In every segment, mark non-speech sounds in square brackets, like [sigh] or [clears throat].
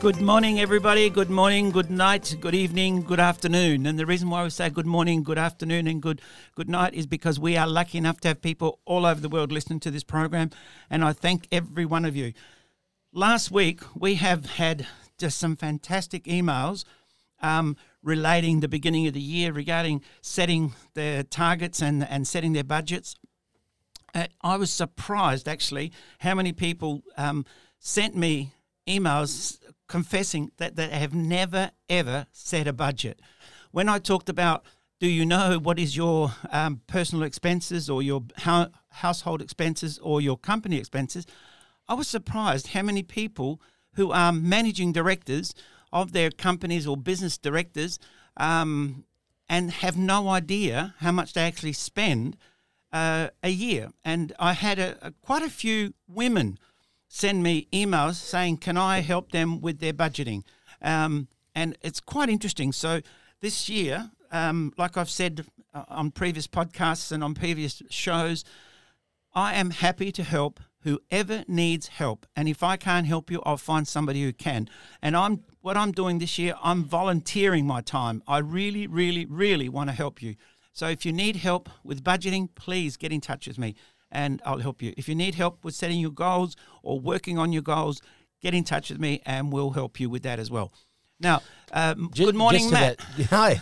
Good morning, everybody. Good morning, good night, good evening, good afternoon. And the reason why we say good morning, good afternoon, and good good night is because we are lucky enough to have people all over the world listening to this program, and I thank every one of you. Last week we have had just some fantastic emails um, relating the beginning of the year regarding setting their targets and and setting their budgets. Uh, I was surprised actually how many people um, sent me emails confessing that they have never ever set a budget. When I talked about, do you know what is your um, personal expenses or your ho- household expenses or your company expenses? I was surprised how many people who are managing directors of their companies or business directors um, and have no idea how much they actually spend uh, a year. And I had a, a, quite a few women send me emails saying, "Can I help them with their budgeting?" Um, and it's quite interesting. So this year, um, like I've said uh, on previous podcasts and on previous shows, I am happy to help whoever needs help. And if I can't help you, I'll find somebody who can. And I'm what I'm doing this year. I'm volunteering my time. I really, really, really want to help you. So if you need help with budgeting, please get in touch with me and I'll help you. If you need help with setting your goals or working on your goals, get in touch with me and we'll help you with that as well. Now, um, just, good morning, Matt. That, [laughs] hi.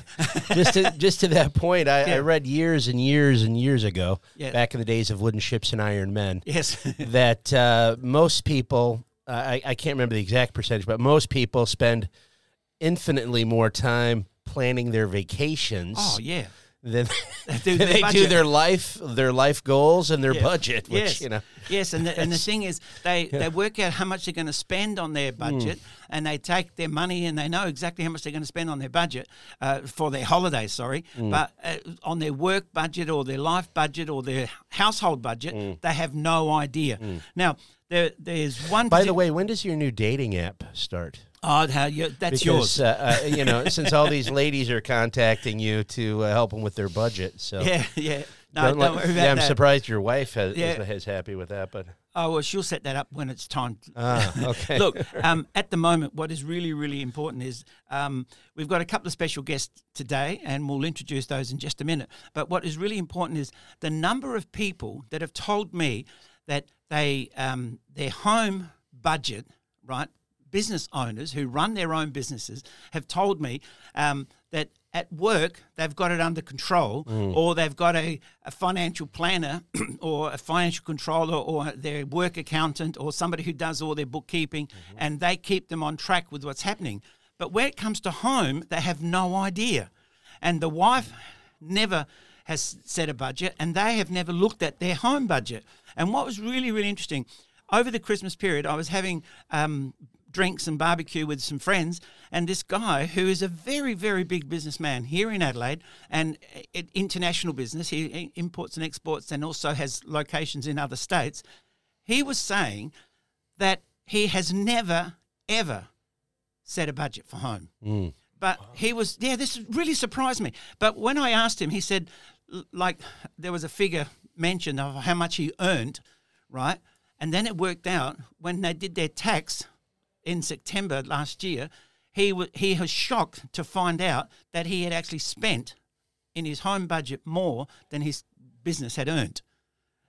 just to [laughs] just to that point, I, yeah. I, read years and years and years ago, yeah. back in the days of wooden ships and iron men, yes, [laughs] that uh, most people, uh, I, I can't remember the exact percentage, but most people spend infinitely more time planning their vacations. Oh yeah then [laughs] [laughs] they, do their life their life goals and their yeah. budget which yes. you know yes and the, and the thing is they [laughs] they work out how much they're going to spend on their hmm. budget mm. and they take their money and they know exactly how much they're going to spend on their budget uh, for their holidays sorry mm. but uh, on their work budget or their life budget or their household budget mm. they have no idea hmm. now there, there's one by the way when does your new dating app start Oh, how you, that's because, yours. Uh, uh, you know, since all these ladies are contacting you to uh, help them with their budget, so yeah, yeah. No, don't, don't let, yeah, I'm that. surprised your wife has, yeah. is, is, happy with that, but oh well, she'll set that up when it's time. Ah, okay. [laughs] Look, um, at the moment, what is really, really important is um, we've got a couple of special guests today, and we'll introduce those in just a minute. But what is really important is the number of people that have told me that they um, their home budget, right, business owners who run their own businesses have told me um, that at work they've got it under control mm. or they've got a, a financial planner [clears throat] or a financial controller or their work accountant or somebody who does all their bookkeeping mm-hmm. and they keep them on track with what's happening. But when it comes to home, they have no idea. And the wife never has set a budget and they have never looked at their home budget. And what was really, really interesting, over the Christmas period, I was having um, drinks and barbecue with some friends. And this guy, who is a very, very big businessman here in Adelaide and international business, he imports and exports and also has locations in other states, he was saying that he has never, ever set a budget for home. Mm. But he was, yeah, this really surprised me. But when I asked him, he said, like, there was a figure mentioned of how much he earned, right? And then it worked out when they did their tax in September last year, he w- he was shocked to find out that he had actually spent in his home budget more than his business had earned.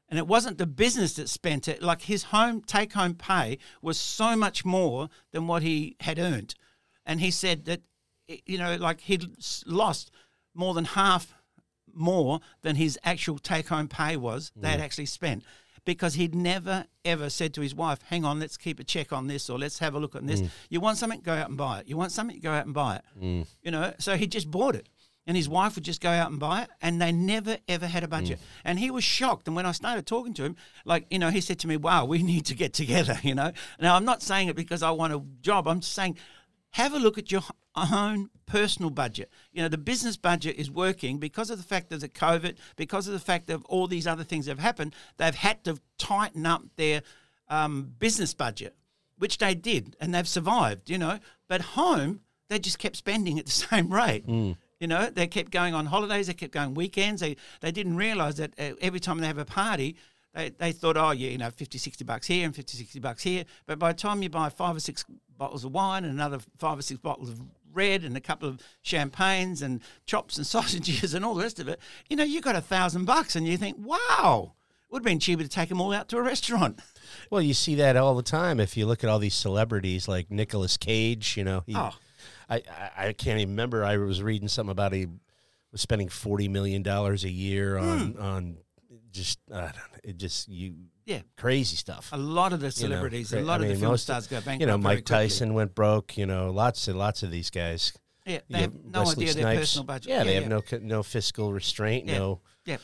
And it wasn't the business that spent it, like his home take home pay was so much more than what he had earned. And he said that, you know, like he'd lost more than half more than his actual take home pay was, they mm. had actually spent because he'd never ever said to his wife, "Hang on, let's keep a check on this, or let's have a look at this." Mm. You want something, go out and buy it. You want something, go out and buy it. Mm. You know, so he just bought it, and his wife would just go out and buy it, and they never ever had a budget. Mm. And he was shocked. And when I started talking to him, like you know, he said to me, "Wow, we [laughs] need to get together." You know, now I'm not saying it because I want a job. I'm just saying have a look at your own personal budget. You know, the business budget is working because of the fact of the COVID, because of the fact of all these other things that have happened. They've had to tighten up their um, business budget, which they did, and they've survived. You know, but home they just kept spending at the [laughs] same rate. You know, they kept going on holidays, they kept going weekends. They they didn't realize that uh, every time they have a party, they, they thought, oh, yeah, you know, 50, 60 bucks here and 50, 60 bucks here. But by the time you buy five or six bottles of wine and another five or six bottles of red and a couple of champagnes and chops and [laughs] sausages and all the rest of it, you know, you got a thousand bucks and you think, wow, it would have been cheaper to take them all out to a restaurant. [laughs] Well, you see that all the time. If you look at all these celebrities like Nicolas Cage, you know, he, Oh. I, I I can't even remember. I was reading something about he was spending forty million dollars a year hmm. on on just I don't know, it just you Yeah. crazy stuff. A lot of the you know. celebrities, a I lot of mean, the film most- stars go bankrupt. You know, Mike. Tyson went broke. You know, lots and lots of these guys. Yeah, they You have no Wesley idea their personal budget. Yeah, they have no no fiscal restraint, Yeah. no Yeah.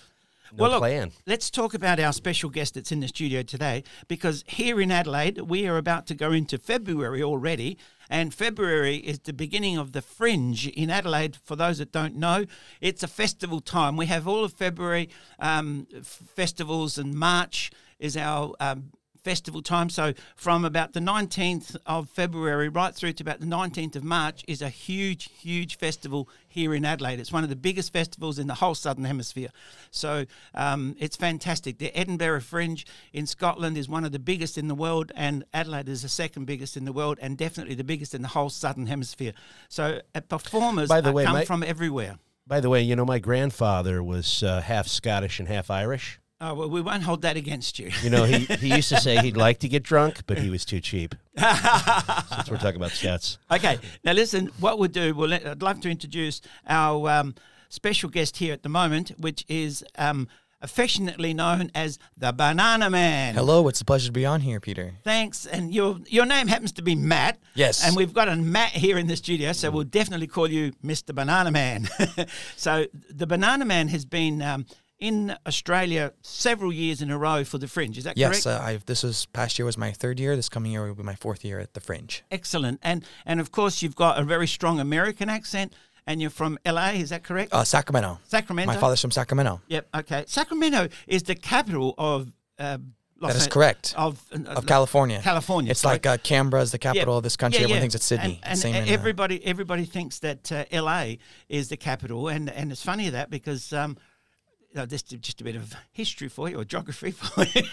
no well, look, plan. let's talk about our special guest that's in the studio today because here in Adelaide, we are about to go into February already. And February is the beginning of the Fringe in Adelaide. For those that don't know, it's a festival time. We have all of February um, f- festivals, and March is our um, festival time. So from about the 19th of February right through to about the 19th of March is a huge, huge festival here in Adelaide. It's one of the biggest festivals in the whole Southern Hemisphere. So um, it's fantastic. The Edinburgh Fringe in Scotland is one of the biggest in the world, and Adelaide is the second biggest in the world, and definitely the biggest in the whole Southern Hemisphere. So uh, performers By the uh, way, come my- from everywhere. By the way, you know, my grandfather was uh, half Scottish and half Irish. Oh, well, we won't hold that against you. You know, he, [laughs] he used to say he'd like to get drunk, but he was too cheap. [laughs] Since we're talking about Scots. Okay, now listen. What we'll do, we'll let, I'd love to introduce our um, special guest here at the moment, which is um, affectionately known as the Banana Man. Hello, it's a pleasure to be on here, Peter. Thanks, and your your name happens to be Matt. Yes. and we've got a Matt here in the studio, so we'll definitely call you Mr. Banana Man. [laughs] so the Banana Man has been um, in Australia several years in a row for the Fringe. Is that Yes, correct? uh, I've, this was past year was my third year. This coming year will be my fourth year at the Fringe. Excellent, and and of course you've got a very strong American accent, and you're from LA. Is that correct? Uh, Sacramento. Sacramento. My father's from Sacramento. Yep. Okay. Sacramento is the capital of. Uh, Los That is correct. Of uh, Of California. California. It's like uh, Canberra is the capital Yeah. of this country. Yeah, Everyone yeah. thinks it's Sydney. And, and Same in, uh, everybody, everybody thinks that uh, LA is the capital, and and it's funny that because um, know, this is just a bit of history for you or geography [laughs] for you.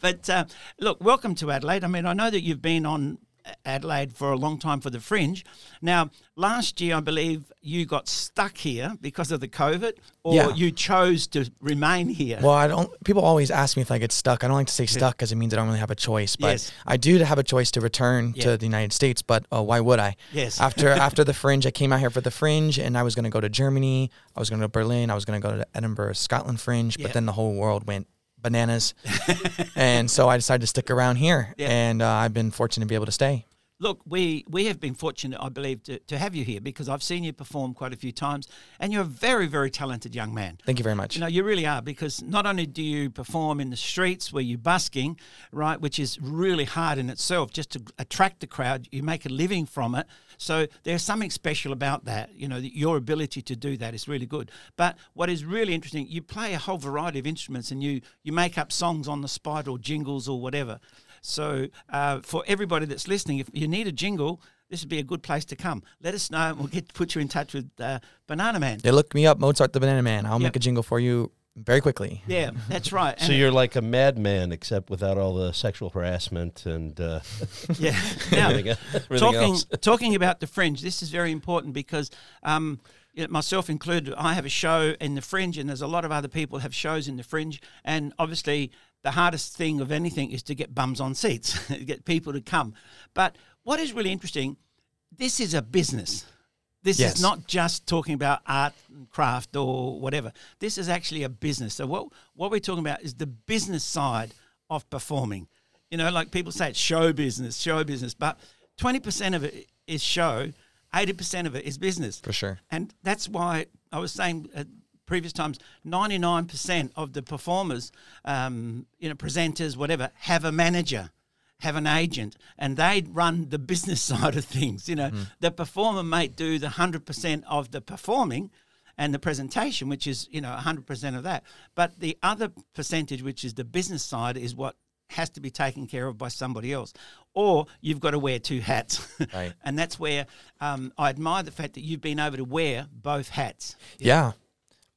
but uh, look, welcome to Adelaide. I mean, I know that you've been on Adelaide for a long time for the Fringe. Now, last year, I believe you got stuck here because of the COVID, or Yeah. you chose to remain here. Well, I don't. People always ask me if I get stuck. I don't like to say stuck because it means I don't really have a choice. But Yes. I do have a choice to return Yeah. to the United States. But uh, why would I? Yes. After [laughs] after the Fringe, I came out here for the Fringe, and I was going to go to Germany. I was going to Berlin. I was going to go to Edinburgh, Scotland Fringe. Yeah. But then the whole world went bananas, [laughs] and so I decided to stick around here. Yeah. And uh, I've been fortunate to be able to stay. Look, we, we have been fortunate, I believe, to, to have you here because I've seen you perform quite a few times, and you're a very, very talented young man. Thank you very much. You know, you really are because not only do you perform in the streets where you're busking, right, which is really hard in itself just to attract the crowd, you make a living from it. So there's something special about that. You know, that your ability to do that is really good. But what is really interesting, you play a whole variety of instruments and you you make up songs on the spot or jingles or whatever. So uh, for everybody that's listening, if you need a jingle. This would be a good place to come. Let us know, and we'll get put you in touch with uh, Banana Man. They look me up, Mozart the Banana Man. I'll Yep. make a jingle for you very quickly. Yeah, that's right. So And- you're like a madman, except without all the sexual harassment and uh, [laughs] yeah. [laughs] Now, everything, everything talking else. talking about the fringe this is very important because um, you know, myself included i have a show in the fringe and there's a lot of other people have shows in the fringe and obviously the hardest thing of anything is to get bums on seats [laughs] get people to come but what is really interesting this is a business this Yes. is not just talking about art and craft or whatever. This is actually a business. So what what we're talking about is the business side of performing. You know, like people say it's show business, show business, but twenty percent of it is show, eighty percent of it is business. For sure. And that's why I was saying at previous times, ninety nine percent of the performers, um, you know, presenters, whatever, have a manager. have an agent and they run the business [laughs] side of things. You know, the performer may do the 100% of the performing and the presentation, which is, you know, 100% of that. But the other percentage, which is the business side, is what has to be taken care of by somebody else. Or you've got to wear two hats. [laughs] Right. and that's where um, I admire the fact that you've been able to wear both hats. Yeah.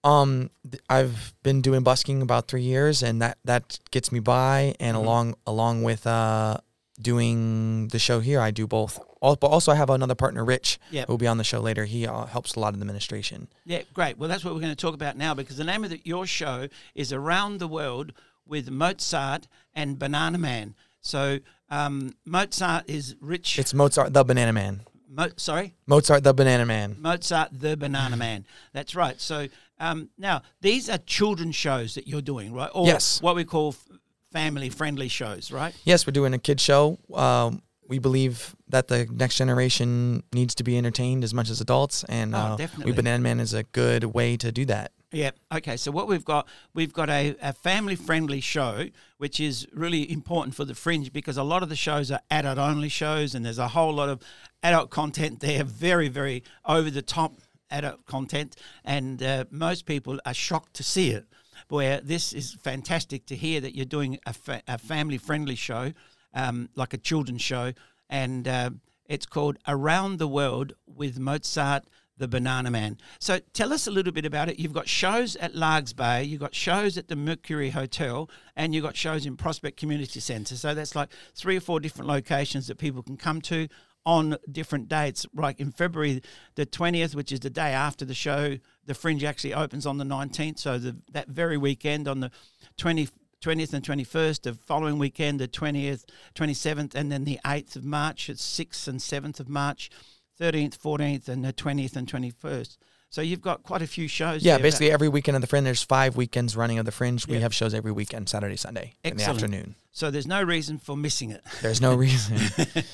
Um, th- I've been doing busking about three years, and that that gets me by. And along along with uh, doing the show here, I do both. But also, I have another partner, Rich, Yep. who will be on the show later. He uh, helps a lot in the administration. Yeah, great. Well, that's what we're going to talk about now because the name of the, your show is Around the World with Mozart and Banana Man. So um, Mozart is rich. It's Mozart, the Banana Man. Mo- sorry, Mozart, the Banana Man. Mozart the Banana Man. That's right. So um, now these are children's shows that you're doing, right? Or Yes. what we call f- family-friendly shows, right? Yes, we're doing a kid show. Um, we believe that the next generation needs to be entertained as much as adults, and Oh, uh, definitely. we Banana Man is a good way to do that. Yeah. Okay. So what we've got, we've got a, a family-friendly show, which is really important for the fringe because a lot of the shows are adult-only shows, and there's a whole lot of adult content there, very, very over-the-top adult content, and uh, most people are shocked to see it. Where this is fantastic to hear that you're doing a, fa- a family-friendly show, um, like a children's show, and uh, it's called Around the World with Mozart the Banana Man. So tell us a little bit about it. You've got shows at Largs Bay, you've got shows at the Mercury Hotel, and you've got shows in Prospect Community Centre. So that's like three or four different locations that people can come to on different dates. Like in February the 20th, which is the day after the show, the Fringe actually opens on the 19th. So the, that very weekend on the 20th. 20th and 21st, the following weekend, the 20th, 27th, and then the 8th of March, it's 6th and 7th of March. 13th, 14th, and the 20th and 21st. So you've got quite a few shows. Yeah, basically every weekend of the Fringe. There's five weekends running of the Fringe. We have shows every weekend, Saturday, Sunday, in the afternoon. So there's no reason for missing it. There's no reason.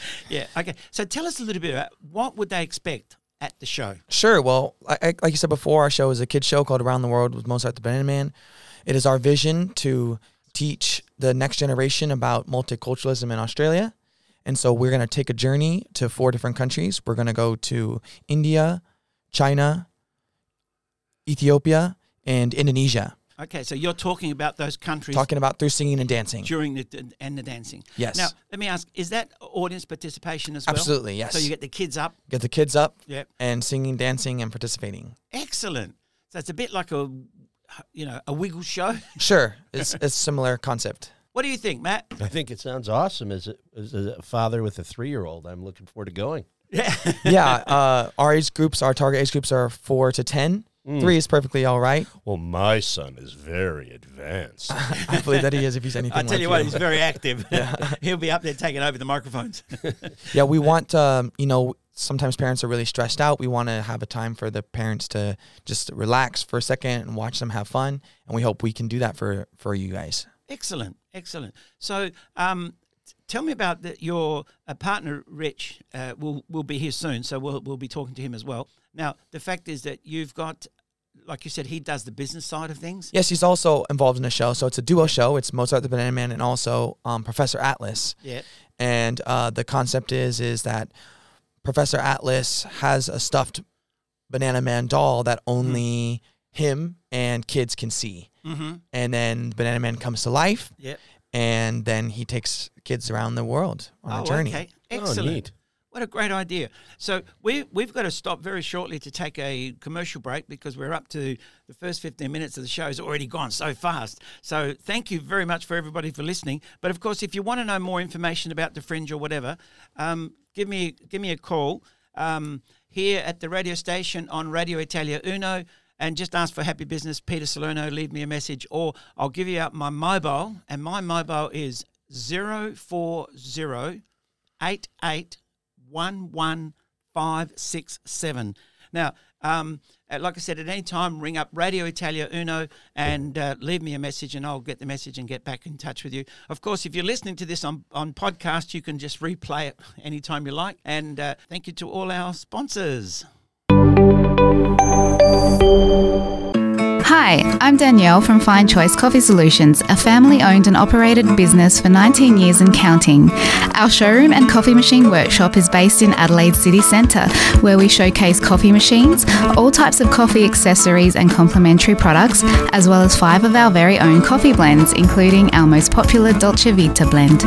[laughs] yeah. Okay. So tell us a little bit about what would they expect at the show. Sure. Well, I, like you said before, our show is a kids show called Around the World with Mozart the Banana Man. It is our vision to teach the next generation about multiculturalism in Australia. And so we're going to take a journey to four different countries. We're going to go to India, China, Ethiopia, and Indonesia, Okay. So you're talking about those countries talking about through singing and dancing. during the and the dancing. Yes. Now let me ask: Is that audience participation as well? Absolutely, yes. So you get the kids up. Get the kids up Yep. and singing, dancing, and participating. Excellent. So it's a bit like a, you know, a wiggle show. Sure. It's [laughs] a similar concept. What do you think, Matt? I think it sounds awesome. As a, as a father with a three year old, I'm looking forward to going. Yeah. yeah, uh, our age groups, our target age groups are four to ten. Three is perfectly all right. Well, my son is very advanced. [laughs] I believe that he is if he's anything I tell like you what, he's very active. [laughs] yeah. [laughs] He'll be up there taking over the microphones. Yeah, we want, um, you know, sometimes parents are really stressed out. We want to have a time for the parents to just relax for a second and watch them have fun. And we hope we can do that for, for you guys. Excellent, excellent. So, um, tell me about the, your uh, partner, Rich. Uh, will will be here soon, so we'll we'll be talking to him as well. Now, the fact is that you've got, like you said, he does the business side of things. Yes, he's also involved in the show. So it's a duo show. It's Mozart the Banana Man and also um, Professor Atlas. Yeah. And uh, the concept is is that Professor Atlas has a stuffed Banana Man doll that only him and kids can see. Mm-hmm. And then Banana Man comes to life, Yep. and then he takes kids around the world on oh, a journey. okay. Oh, Excellent. neat. What a great idea. So we we've got to stop very shortly to take a commercial break because we're up to the first 15 minutes of the show has already gone so fast. So thank you very much for everybody for listening. But of course, if you want to know more information about the Fringe or whatever, um, give me give me a call um, here at the radio station on Radio Italia Uno. And just ask for Happy Business, Peter Salerno, leave me a message, or I'll give you out my mobile, and my mobile is 040 88 11567. Now, um, uh, like I said, at any time, ring up Radio Italia Uno and uh, leave me a message, and I'll get the message and get back in touch with you. Of course, if you're listening to this on, on podcast, you can just replay it [laughs] anytime you like. And uh, thank you to all our sponsors. Thank you. Hi, I'm Danielle from Fine Choice Coffee Solutions, a family owned and operated business for 19 years and counting. Our showroom and coffee machine workshop is based in Adelaide City Centre, where we showcase coffee machines, all types of coffee accessories and complementary products, as well as five of our very own coffee blends, including our most popular Dolce Vita blend.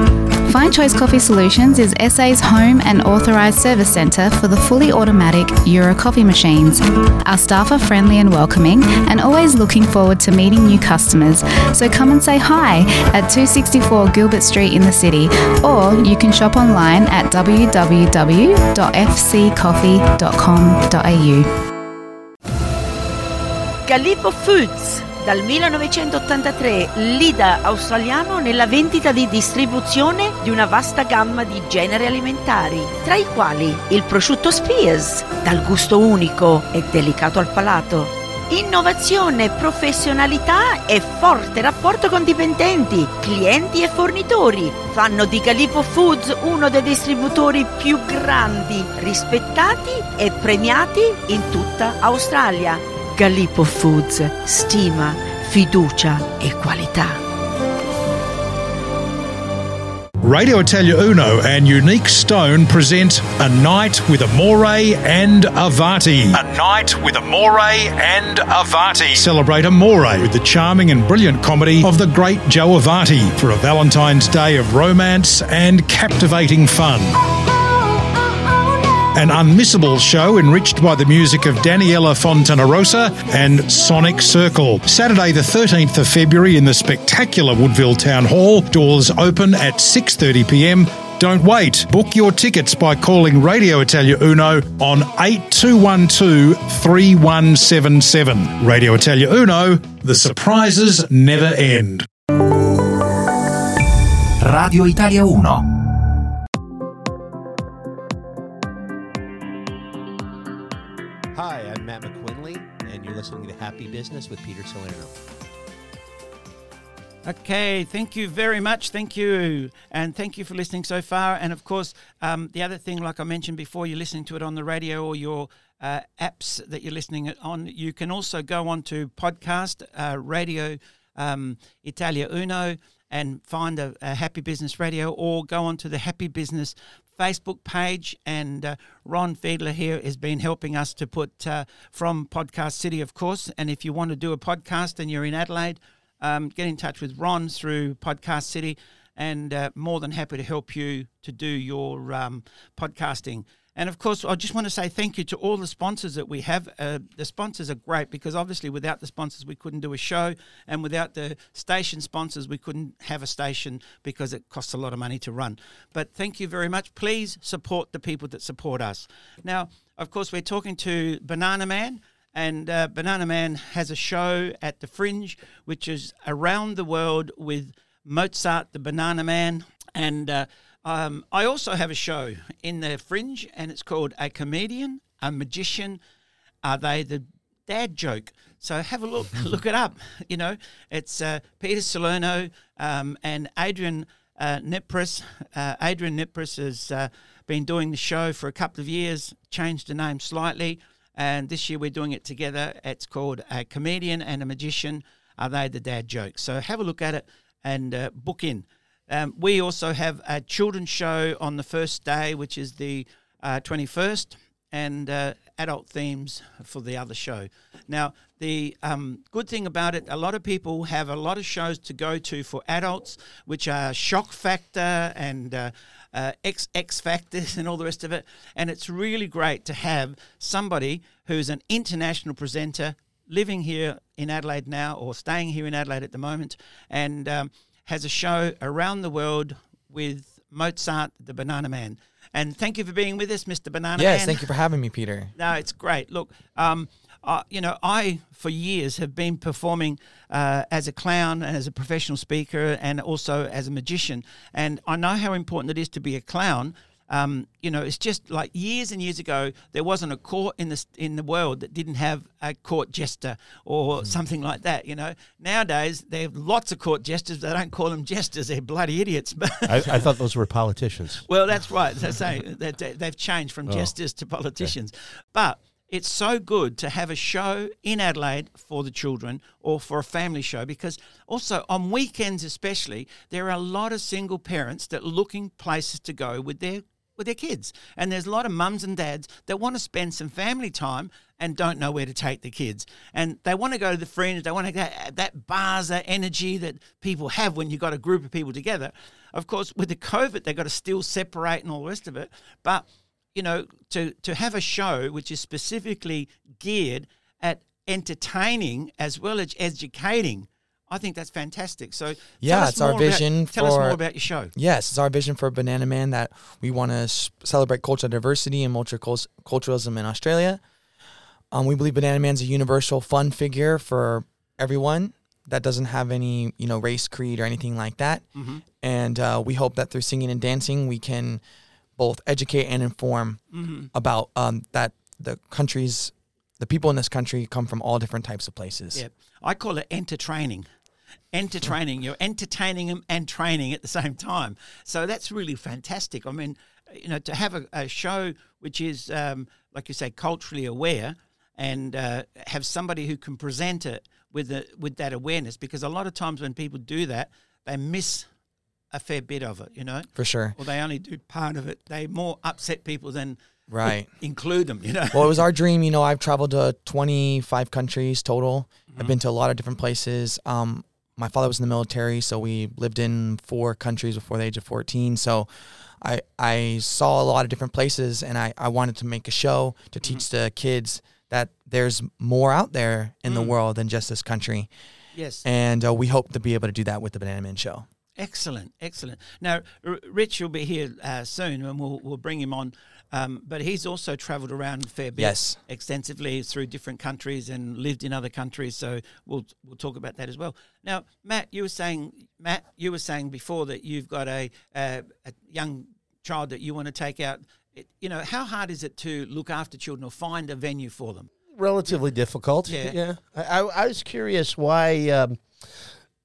Fine Choice Coffee Solutions is SA's home and authorised service centre for the fully automatic Jura coffee machines. Our staff are friendly and welcoming and always looking forward to meeting new customers. So come and say hi at 264 Gilbert Street in the city, or you can shop online at www.fccoffee.com.au. Gallipo Foods dal 1983 leader australiano nella vendita di distribuzione di una vasta gamma di generi alimentari, tra i quali il prosciutto Spears, dal gusto unico e delicato al palato. Innovazione, professionalità e forte rapporto con dipendenti, clienti e fornitori fanno di Gallipo Foods uno dei distributori più grandi, rispettati e premiati in tutta Australia. Gallipo Foods, stima, fiducia e qualità. Radio Italia Uno and Unique Stone present A Night with Amore and Avati. A Night with Amore and Avati. Celebrate Amore with the charming and brilliant comedy of the great Joe Avati for a Valentine's Day of romance and captivating fun. An unmissable show enriched by the music of Daniela Fontanarosa and Sonic Circle. Saturday the 13th of February in the spectacular Woodville Town Hall. Doors open at 6:30 p.m. Don't wait. Book your tickets by calling Radio Italia Uno on 8212 3177. Radio Italia Uno, the surprises never end. Radio Italia 1 Business with Peter Salerno. Okay, thank you very much. Thank you. And thank you for listening so far. And of course, um, the other thing, like I mentioned before, you're listening to it on the radio or your uh, apps that you're listening on. You can also go on to podcast, uh, radio um, Italia Uno, and find a, a Happy Business Radio or go on to the Happy Business Facebook page. And uh, Ron Fiedler here has been helping us to put uh, from Podcast City, of course. And if you want to do a podcast and you're in Adelaide, um, get in touch with Ron through Podcast City and uh, more than happy to help you to do your um, podcasting. And of course, I just want to say thank you to all the sponsors that we have. Uh, the sponsors are great because obviously, without the sponsors, we couldn't do a show. And without the station sponsors, we couldn't have a station because it costs a lot of money to run. But thank you very much. Please support the people that support us. Now, of course, we're talking to Banana Man. And uh, Banana Man has a show at the Fringe, which is around the world with Mozart, the Banana Man. And uh, um, I also have a show in the Fringe, and it's called A Comedian, a Magician. Are they the dad joke? So have a look, [laughs] look it up. You know, it's uh, Peter Salerno um, and Adrian uh, Nipris. Uh, Adrian Nipris has uh, been doing the show for a couple of years, changed the name slightly. And this year we're doing it together. It's called A Comedian and a Magician. Are they the dad joke? So have a look at it and uh, book in. Um, we also have a children's show on the first day, which is the uh, 21st, and uh, adult themes for the other show. Now, the um, good thing about it, a lot of people have a lot of shows to go to for adults, which are Shock Factor and uh, uh, X X Factors [laughs] and all the rest of it. And it's really great to have somebody who's an international presenter living here in Adelaide now or staying here in Adelaide at the moment and um, has a show around the world with Mozart, the Banana Man. And thank you for being with us, Mr. Banana Yes, Man. thank you for having me, Peter. No, it's great. Look, um, uh, you know, I for years have been performing uh, as a clown and as a professional speaker, and also as a magician. And I know how important it is to be a clown. Um, you know, it's just like years and years ago, there wasn't a court in the in the world that didn't have a court jester or something like that. You know, nowadays they have lots of court jesters. They don't call them jesters; they're bloody idiots. But [laughs] I, I thought those were politicians. well, that's right. They say that they've changed from jesters to politicians. But it's so good to have a show in Adelaide for the children or for a family show because also on weekends especially there are a lot of single parents that are looking places to go with their with their kids. And there's a lot of mums and dads that want to spend some family time and don't know where to take the kids. And they want to go to the fringe they want to get that baza energy that people have when you've got a group of people together. Of course with the covid they've got to still separate and all the rest of it. But you know, to to have a show which is specifically geared at entertaining as well as educating, I think that's fantastic. So Yeah, it's our more about- vision tell us more about your show. Yes, it's our vision for Banana Man that we want to celebrate cultural diversity and multiculturalism in Australia. Um, we believe Banana Man's a universal fun figure for everyone that doesn't have any, you know, race, creed, or anything like that. Mm-hmm. And uh, we hope that through singing and dancing, we can both educate and inform Mm-hmm. about um, that the countries, the people in this country come from all different types of places. Yeah, I call it enter training. Enter training. You're entertaining them and training at the same time. So that's really fantastic. I mean, you know, to have a, a show which is, um, like you say, culturally aware, and uh, have somebody who can present it with the, with that awareness. Because a lot of times when people do that, they miss a fair bit of it. You know, For sure. or they only do part of it. They more upset people than Right. [laughs] include them. You know. well, it was our dream. You know, I've traveled to 25 countries total. I've been to a lot of different places. Um, my father was in the military, so we lived in four countries before the age of 14. So I I saw a lot of different places, and I, I wanted to make a show to teach the kids that there's more out there in the world than just this country. yes. And uh, we hope to be able to do that with the Banana Man show. Excellent, excellent. Now, R- Rich will be here uh, soon, and we'll we'll bring him on. Um, but he's also travelled around a fair bit, Yes. extensively through different countries and lived in other countries. So we'll we'll talk about that as well. Now, Matt, you were saying, Matt, you were saying before that you've got a a, a young child that you want to take out. It, you know, how hard is it to look after children or find a venue for them? relatively difficult. Yeah. yeah. I, I, I was curious why, um,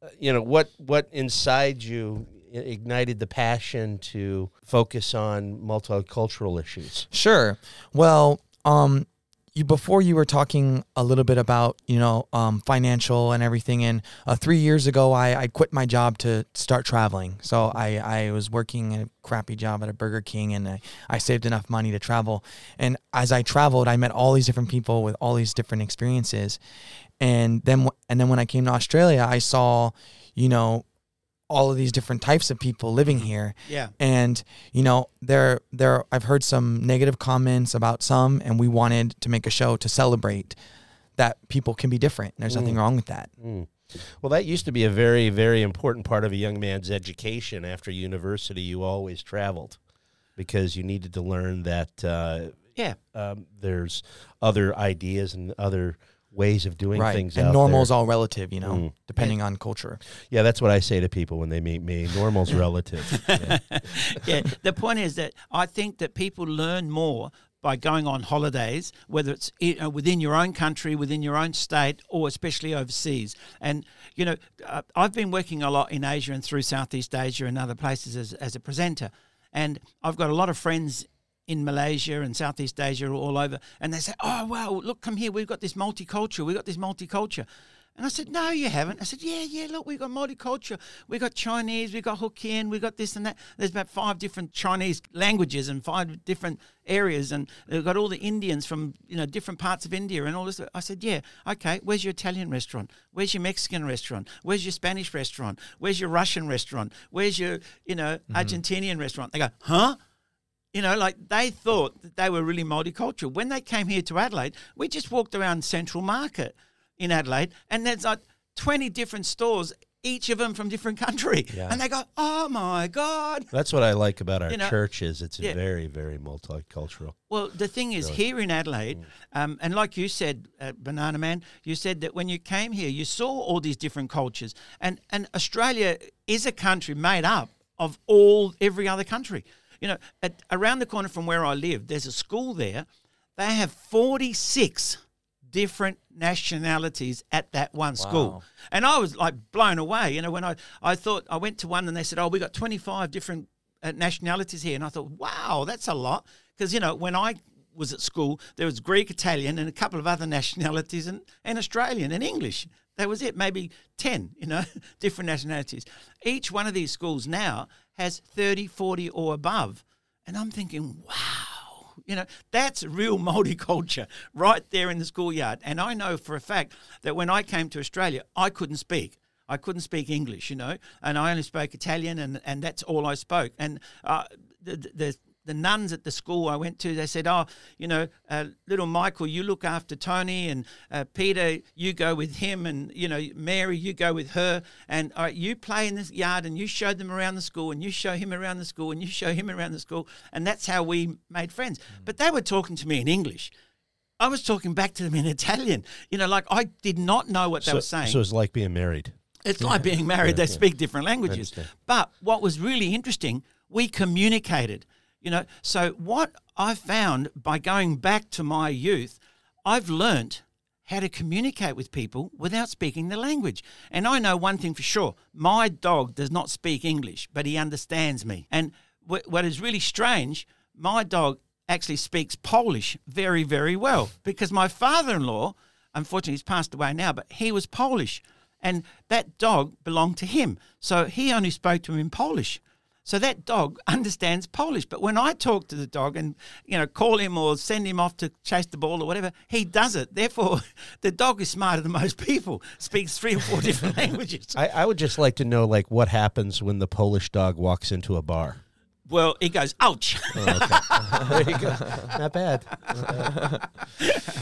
uh, you know, what what inside you i- ignited the passion to focus on multicultural issues. Sure. Well, um, you before you were talking a little bit about you know um, financial and everything, and uh, three years ago I, I quit my job to start traveling. So I, I was working a crappy job at a Burger King, and I, I saved enough money to travel. And as I traveled, I met all these different people with all these different experiences, and then and then when I came to Australia, I saw you know all of these different types of people living here Yeah. and you know there there I've heard some negative comments about some and we wanted to make a show to celebrate that people can be different there's nothing wrong with that Well, that used to be a very, very important part of a young man's education. After university, you always traveled because you needed to learn that uh, Yeah. um, there's other ideas and other ways of doing right things. and out normal there. is all relative you know Mm. depending on culture Yeah, that's what I say to people when they meet me. Normal's relative. Yeah. [laughs] yeah, the point is that I think that people learn more by going on holidays, whether it's you know, within your own country, within your own state, or especially overseas. And you know, uh, I've been working a lot in Asia and through Southeast Asia and other places as, as a presenter, and I've got a lot of friends in Malaysia and Southeast Asia all over, and they say, "Oh wow, look, come here, we've got this multicultural, we've got this multicultural." And I said, No, you haven't. I said, Yeah, yeah, look, we've got multicultural. We've got Chinese, we've got Hokkien, we've got this and that. There's about five different Chinese languages and five different areas. And we've got all the Indians from, you know, different parts of India and all this. I said, Yeah, okay, where's your Italian restaurant? Where's your Mexican restaurant? Where's your Spanish restaurant? Where's your Russian restaurant? Where's your, you know, mm-hmm. Argentinian restaurant? They go, Huh? You know, like they thought that they were really multicultural. When they came here to Adelaide, we just walked around Central Market in Adelaide, and there's like 20 different stores, each of them from different country. Yeah. And they go, oh my God. That's what I like about our You know, church is it's yeah. very, very multicultural. Well, the thing is, here in Adelaide, um, and like you said, uh, Banana Man, you said that when you came here, you saw all these different cultures, and and Australia is a country made up of all every other country. You know, at, around the corner from where I live, there's a school there. They have 46 different nationalities at that one school. And I was like blown away. You know, when I, I thought I went to one and they said, oh, we got 25 different uh, nationalities here. And I thought, wow, that's a lot. Because, you know, when I was at school. There was Greek, Italian, and a couple of other [laughs] nationalities, and, and Australian and English. That was it, maybe 10, you know, [laughs] different nationalities. Each one of these schools now has 30, 40 or above. And I'm thinking, wow, you know, that's real [laughs] multiculture right there in the schoolyard. And I know for a fact that when I came to Australia, I couldn't speak. I couldn't speak English, you know, and I only spoke Italian, and, and that's all I spoke. And uh, the, the the nuns at the school I went to, they said, "Oh, you know, uh, little Michael, you look after Tony, and uh, Peter, you go with him, and you know, Mary, you go with her, and you play in this yard, and you show them around the school, and you show him around the school, and you show him around the school, and that's how we made friends." But they were talking to me in English. I was talking back to them in Italian. You know, like I did not know what they so, were saying. so it's like being married. It's like being married. they yeah. speak different languages. But what was really interesting, we communicated. You know, so what I found by going back to my youth, I've learnt how to communicate with people without speaking the language. And I know one thing for sure my dog does not speak English, but he understands me. And wh- what is really strange, my dog actually speaks Polish very, very well because my father in law, unfortunately, he's passed away now, but he was Polish. And that dog belonged to him. So he only spoke to him in Polish. So that dog [laughs] understands Polish. But when I talk to the dog and, you know, call him or send him off to chase the ball or whatever, he does it. Therefore, [laughs] the dog is smarter than most people, speaks three or four different [laughs] languages. I, I would just like to know, like, what happens when the Polish dog walks into a bar. Well, he goes, ouch. [laughs] [laughs] There you go. Not bad.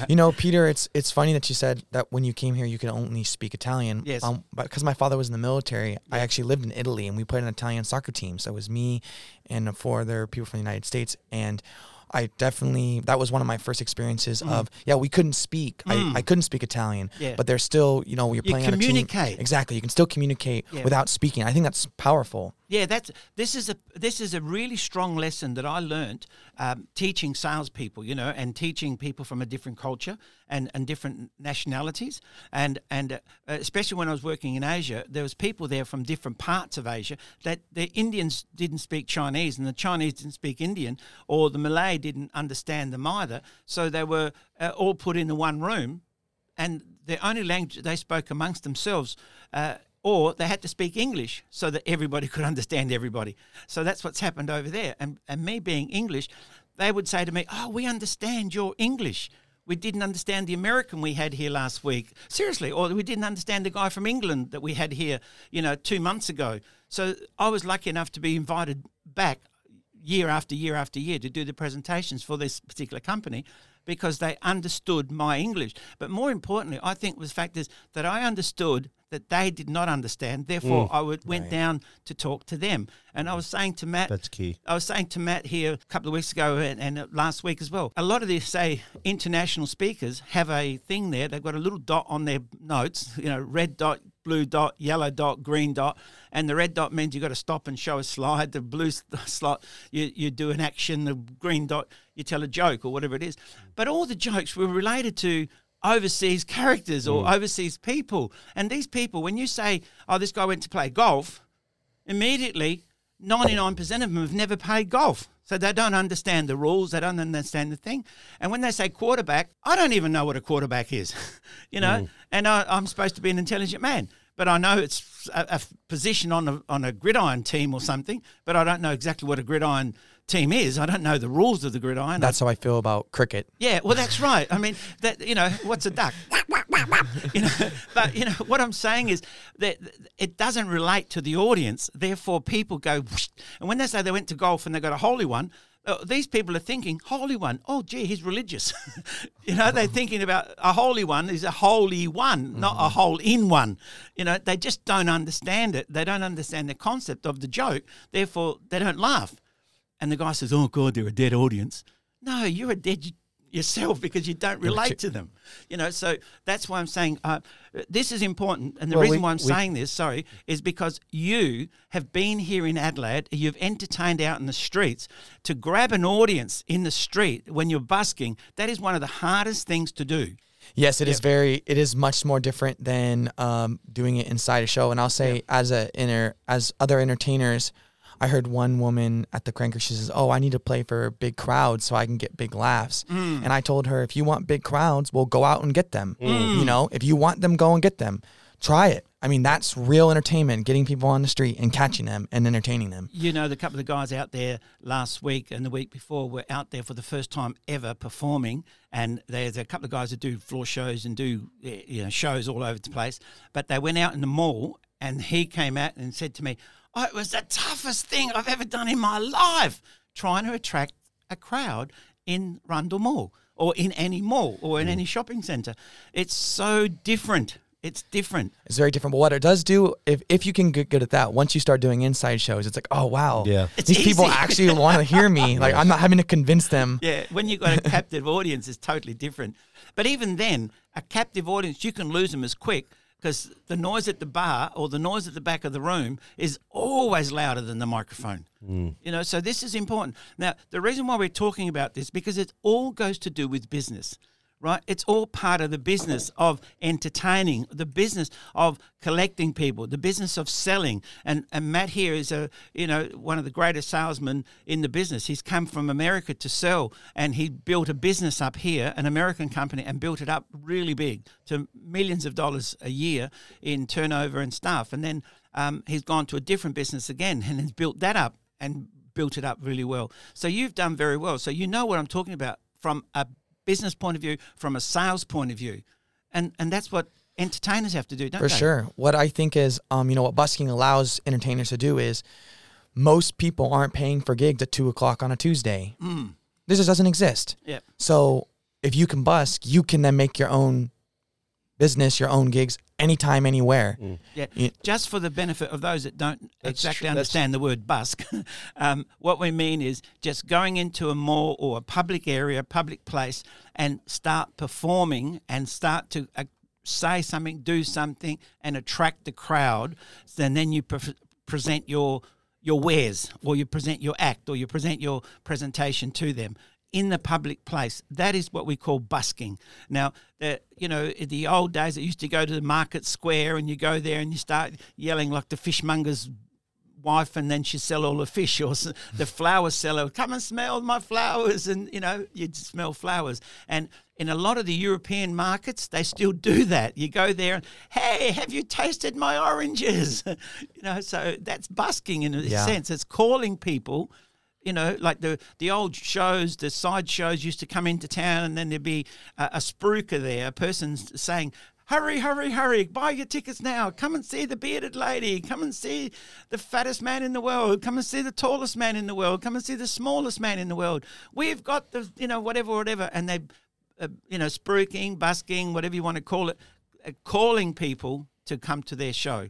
You know, Peter, it's it's funny that you said that when you came here you could only speak Italian. Yes. Um, but because my father was in the military, I actually lived in Italy and we played an Italian soccer team. So it was me and four other people from the United States and. I definitely that was one of my first experiences of yeah we couldn't speak I, I couldn't speak Italian Yeah. but there's still you know you're You playing on a communicate. team exactly you can still communicate Yeah. without speaking I think that's powerful Yeah, that's this is a this is a really strong lesson that I learned um, teaching salespeople, you know, and teaching people from a different culture and, and different nationalities, and and uh, especially when I was working in Asia, there was people there from different parts of Asia that the Indians didn't speak Chinese and the Chinese didn't speak Indian, or the Malay didn't understand them either, so they were uh, all put in the one room and the only language they spoke amongst themselves, uh, or they had to speak English so that everybody [laughs] could understand everybody. So that's what's happened over there. And and me being English, they would say to me, "Oh, we understand your English." We didn't understand the American we had here last week. Seriously, or we didn't understand the guy from England that we had here, you know, two months ago. So I was lucky enough to be invited back year after year after year to do the presentations for this particular company because they understood my English. But more importantly, I think the fact is that I understood that they did not understand. Therefore, mm. I would, went down to talk to them. And I mm. was saying to Matt, That's key. I was saying to Matt here a couple of weeks ago and, and last week as well. A lot of these, say, international speakers have a thing there. They've got a little dot on their notes, you know, red dot, blue dot, yellow dot, green dot. And the red dot means you've got to stop and show a slide. The blue [laughs] slot, you, you do an action. The green dot, you tell a joke or whatever it is. Mm. But all the jokes were related to overseas characters or mm. overseas people. And these people, when you say, oh, this guy went to play golf, immediately 99% of them have never played golf. So they don't understand the rules, they don't understand the thing. And when they say quarterback, I don't even know what a quarterback is, [laughs] you know, mm. and I, I'm supposed to be an intelligent man. But I know it's a, a position on a, on a gridiron team or something, but I don't know exactly what a gridiron team is. I don't know the rules of the gridiron. that's how I feel about cricket Yeah, well, that's right. I mean, that you know, what's a duck? [laughs] you know, but you know what I'm saying is that it doesn't relate to the audience. Therefore, people go, and when they say they went to golf and they got a holy one. Uh, these people are thinking holy one. Oh, gee, he's religious. [laughs] you know, they're thinking about a holy one is a holy one, not a hole in one. You know, they just don't understand it. They don't understand the concept of the joke. Therefore, they don't laugh. And the guy says, "Oh God, they're a dead audience." No, you're a dead yourself because you don't relate to them. You know, so that's why I'm saying uh, this is important. And the Well, reason we- why I'm we- saying this, sorry, is because you have been here in Adelaide. You've entertained out in the streets. To grab an audience in the street when you're busking, that is one of the hardest things to do. Yes, it is very. It is much more different than um, doing it inside a show. And I'll say, as a inner, as other entertainers, I heard one woman at the cranker. She says, "Oh, I need to play for big crowds so I can get big laughs." Mm. And I told her, "If you want big crowds, well, go out and get them. Mm. You know, if you want them, go and get them. Try it. I mean, that's real entertainment: getting people on the street and catching them and entertaining them." You know, the couple of guys out there last week and the week before were out there for the first time ever performing. And there's a couple of guys that do floor shows and do eh, you know shows all over the place. But they went out in the mall, and he came out and said to me, "Oh, it was the toughest thing I've ever done in my life, trying to attract a crowd in Rundle Mall or in any mall or in mm. any shopping centre. It's so different. It's different. It's very different. But what it does do, if, if you can get good at that, once you start doing inside shows, it's like, oh wow, Yeah. It's these people actually want to hear me. Like I'm not having to convince them. Yeah, when you've got a captive audience, it's totally different. But even then, a captive audience, you can lose them as quick because the noise at the bar or the noise at the back of the room is always louder than the microphone. Mm. You know, so this is important. Now, the reason why we're talking about this because it all goes to do with business. Right, it's all part of the business of entertaining, the business of collecting people, the business of selling. And and Matt here is a you know one of the greatest salesmen in the business. He's come from America to sell, and he built a business up here, an American company, and built it up really big to millions of dollars a year in turnover and stuff. And then um, he's gone to a different business again, and has built that up and built it up really well. So you've done very well. So you know what I'm talking about from a business point of view, from a sales point of view, and and that's what entertainers have to do, don't they? For they? sure. What I think is, um, you know, what busking allows entertainers to do is most people aren't paying for gigs at two o'clock on a Tuesday. Mm. This just doesn't exist. Yep. So if you can busk, you can then make your own business, your own gigs anytime, anywhere. Yeah. Yeah. Just for the benefit of those that don't That's exactly tr- understand the word busk, [laughs] um, what we mean is just going into a mall or a public area, public place, and start performing and start to uh, say something, do something, and attract the crowd. And then you pre- present your your wares, or you present your act, or you present your presentation to them in the public place. That is what we call busking. Now, the, you know, in the old days, it used to go to the market square and you go there and you start yelling like the fishmonger's wife and then she sell all the fish or the flower seller come and smell my flowers and you know you'd smell flowers and in a lot of the european markets they still do that you go there and hey have you tasted my oranges [laughs] you know so that's busking in a Yeah. sense it's calling people you know, like the the old shows, the side shows used to come into town, and then there'd be a, a spruiker there, a person saying, "Hurry, hurry, hurry! Buy your tickets now! Come and see the bearded lady! Come and see the fattest man in the world! Come and see the tallest man in the world! Come and see the smallest man in the world! We've got the, you know, whatever, whatever!" And they, uh, you know, spruiking, busking, whatever you want to call it, uh, calling people to come to their show.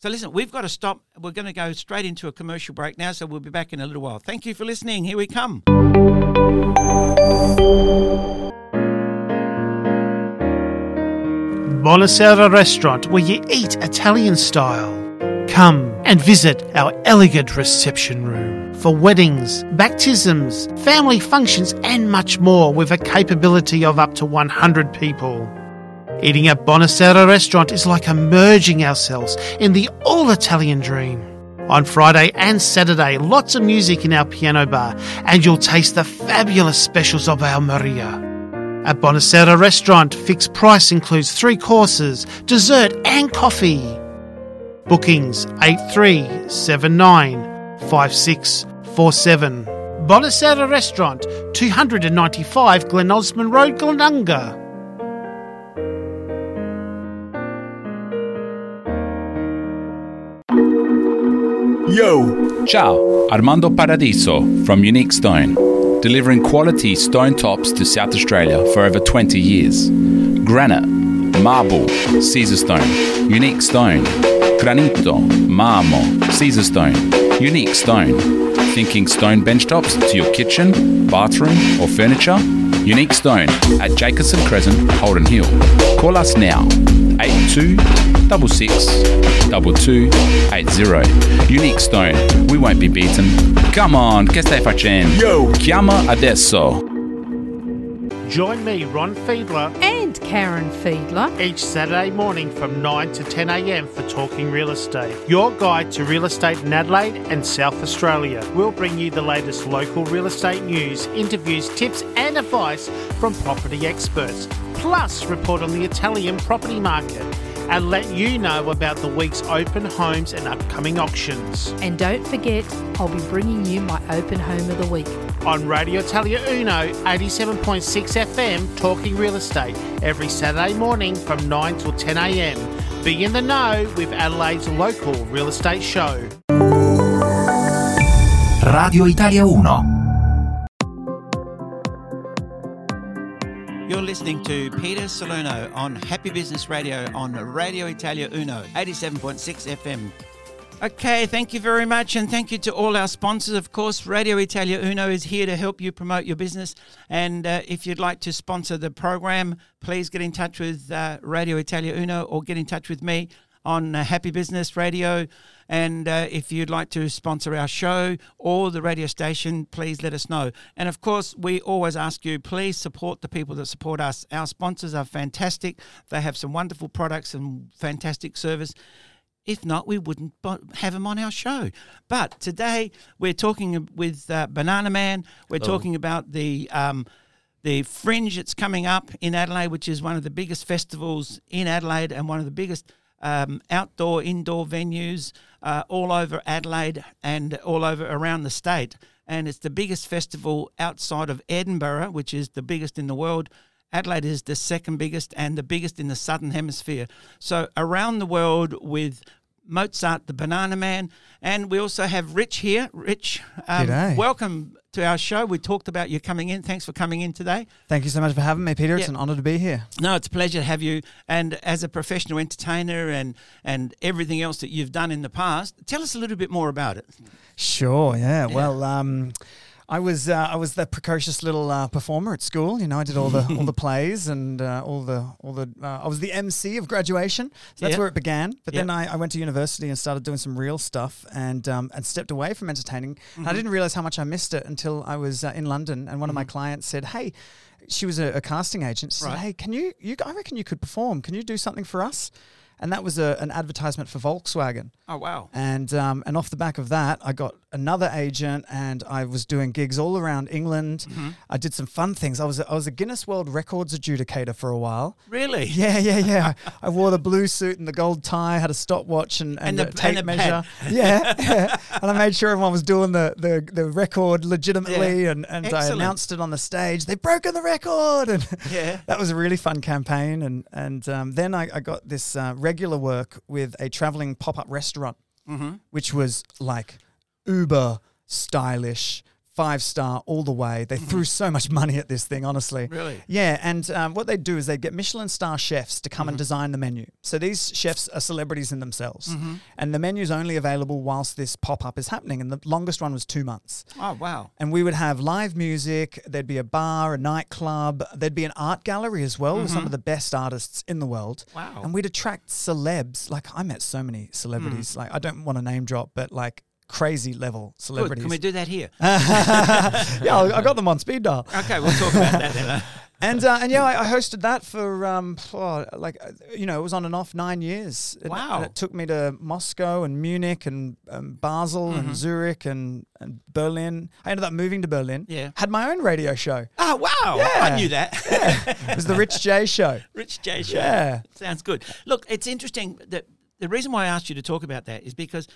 So listen, we've got to stop. We're going to go straight into a commercial break now, so we'll be back in a little while. Thank you for listening. Here we come. Buonasera restaurant where you eat Italian style. Come and visit our elegant reception room for weddings, baptisms, family functions, and much more with a capability of up to 100 people. Eating at Buonasera restaurant is like immersing ourselves in the all Italian dream. On Friday and Saturday, lots of music in our piano bar, and you'll taste the fabulous specials of our Maria. At Buonasera restaurant, fixed price includes three courses, dessert, and coffee. Bookings 8379 5647. Buonasera restaurant, 295 Glen Osmond Road, Glenunga. Yo! Ciao, Armando Paradiso from Unique Stone, delivering quality stone tops to South Australia for over 20 years. Granite, marble, Caesarstone, unique stone, granito, marmo, Caesarstone, unique stone. Thinking stone benchtops to your kitchen, bathroom, or furniture? Unique Stone at Jacobson Crescent, Holden Hill. Call us now, 82 66 2280. Unique Stone, we won't be beaten. Come on, che stai facendo? Yo! Chiama adesso. Join me, Ron Fiedler, and Karen Fiedler. Each Saturday morning from 9 to 10 a.m. for Talking Real Estate. Your guide to real estate in Adelaide and South Australia. We'll bring you the latest local real estate news, interviews, tips, and advice from property experts. Plus, report on the Italian property market and let you know about the week's open homes and upcoming auctions. And don't forget, I'll be bringing you my open home of the week. On Radio Italia Uno, 87.6 FM, Talking Real Estate, every Saturday morning from 9 till 10 a.m. Be in the know with Adelaide's local real estate show. Radio Italia Uno. You're listening to Peter Salerno on Happy Business Radio on Radio Italia Uno, 87.6 FM. Okay, thank you very much, and thank you to all our sponsors. Of course, Radio Italia Uno is here to help you promote your business. And uh, if you'd like to sponsor the program, please get in touch with uh, Radio Italia Uno or get in touch with me on uh, Happy Business Radio. And uh, if you'd like to sponsor our show or the radio station, please let us know. And of course, we always ask you, please support the people that support us. Our sponsors are fantastic, they have some wonderful products and fantastic service. If not, we wouldn't have them on our show. But today we're talking with uh, Banana Man. We're Hello. talking about the um, the Fringe that's coming up in Adelaide, which is one of the biggest festivals in Adelaide and one of the biggest um, outdoor, indoor venues uh, all over Adelaide and all over around the state. And it's the biggest festival outside of Edinburgh, which is the biggest in the world. Adelaide is the second biggest and the biggest in the southern hemisphere. So around the world with Mozart, the Banana Man, and we also have Rich here. Rich, um, welcome to our show. We talked about you coming in. Thanks for coming in today. Thank you so much for having me, Peter. It's Yeah. an honour to be here. No, it's a pleasure to have you. And as a professional entertainer and and everything else that you've done in the past, tell us a little bit more about it. Sure, yeah. Well, um, I was uh, I was the precocious little uh, performer at school. You know, I did all the all the [laughs] plays and uh, all the all the. Uh, I was the MC of graduation. So that's Yeah. where it began. But Yeah. then I, I went to university and started doing some real stuff and um, and stepped away from entertaining. And I Mhm. didn't realize how much I missed it until I was uh, in London and one of my Mhm. clients said, "Hey." She was a, a casting agent. She Right. said, "Hey, can you, you? I reckon you could perform. Can you do something for us?" And that was a, an advertisement for Volkswagen. Oh wow! And um, and off the back of that, I got another agent, and I was doing gigs all around England. Mhm. I did some fun things. I was a, I was a Guinness World Records adjudicator for a while. Really? [laughs] Yeah, yeah, yeah. [laughs] I wore the blue suit and the gold tie, had a stopwatch and, and, And a the- tape and measure. [laughs] yeah, yeah. And I made sure everyone was doing the, the, the record legitimately, Yeah. and, and I announced it on the stage. They've broken the record, and Yeah. that was a really fun campaign. And and um, then I, I got this uh, regular work with a traveling pop up restaurant, Mhm. which was like uber stylish. Five star all the way. They threw so much money at this thing, honestly. Mm-hmm. Really? Yeah, and um, what they do is they get Michelin star chefs to come Mm-hmm. and design the menu. So these chefs are celebrities in themselves, Mhm. and the menu's only available whilst this pop up is happening. And the longest one was two months. Oh wow! And we would have live music. There'd be a bar, a nightclub. There'd be an art gallery as well with some Mhm. of the best artists in the world. Wow. And we'd attract celebs. Like I met so many celebrities. Like I don't want to name drop, but like crazy level Good. celebrities. Can we do that here? [laughs] yeah, I got them on speed dial. Okay, we'll talk about that then. [laughs] And uh, and yeah, I, I hosted that for um oh, like uh, you know it was on and off nine years. And- Wow. And it took me to Moscow and Munich and um, Basel Mhm. and Zurich and and Berlin. I ended up moving to Berlin. Yeah. Had my own radio show. Oh wow! Yeah. I knew that. It was the Rich J Show. [laughs] Rich J show. Yeah. Sounds good. Look, it's interesting that the reason why I asked you to talk about that is because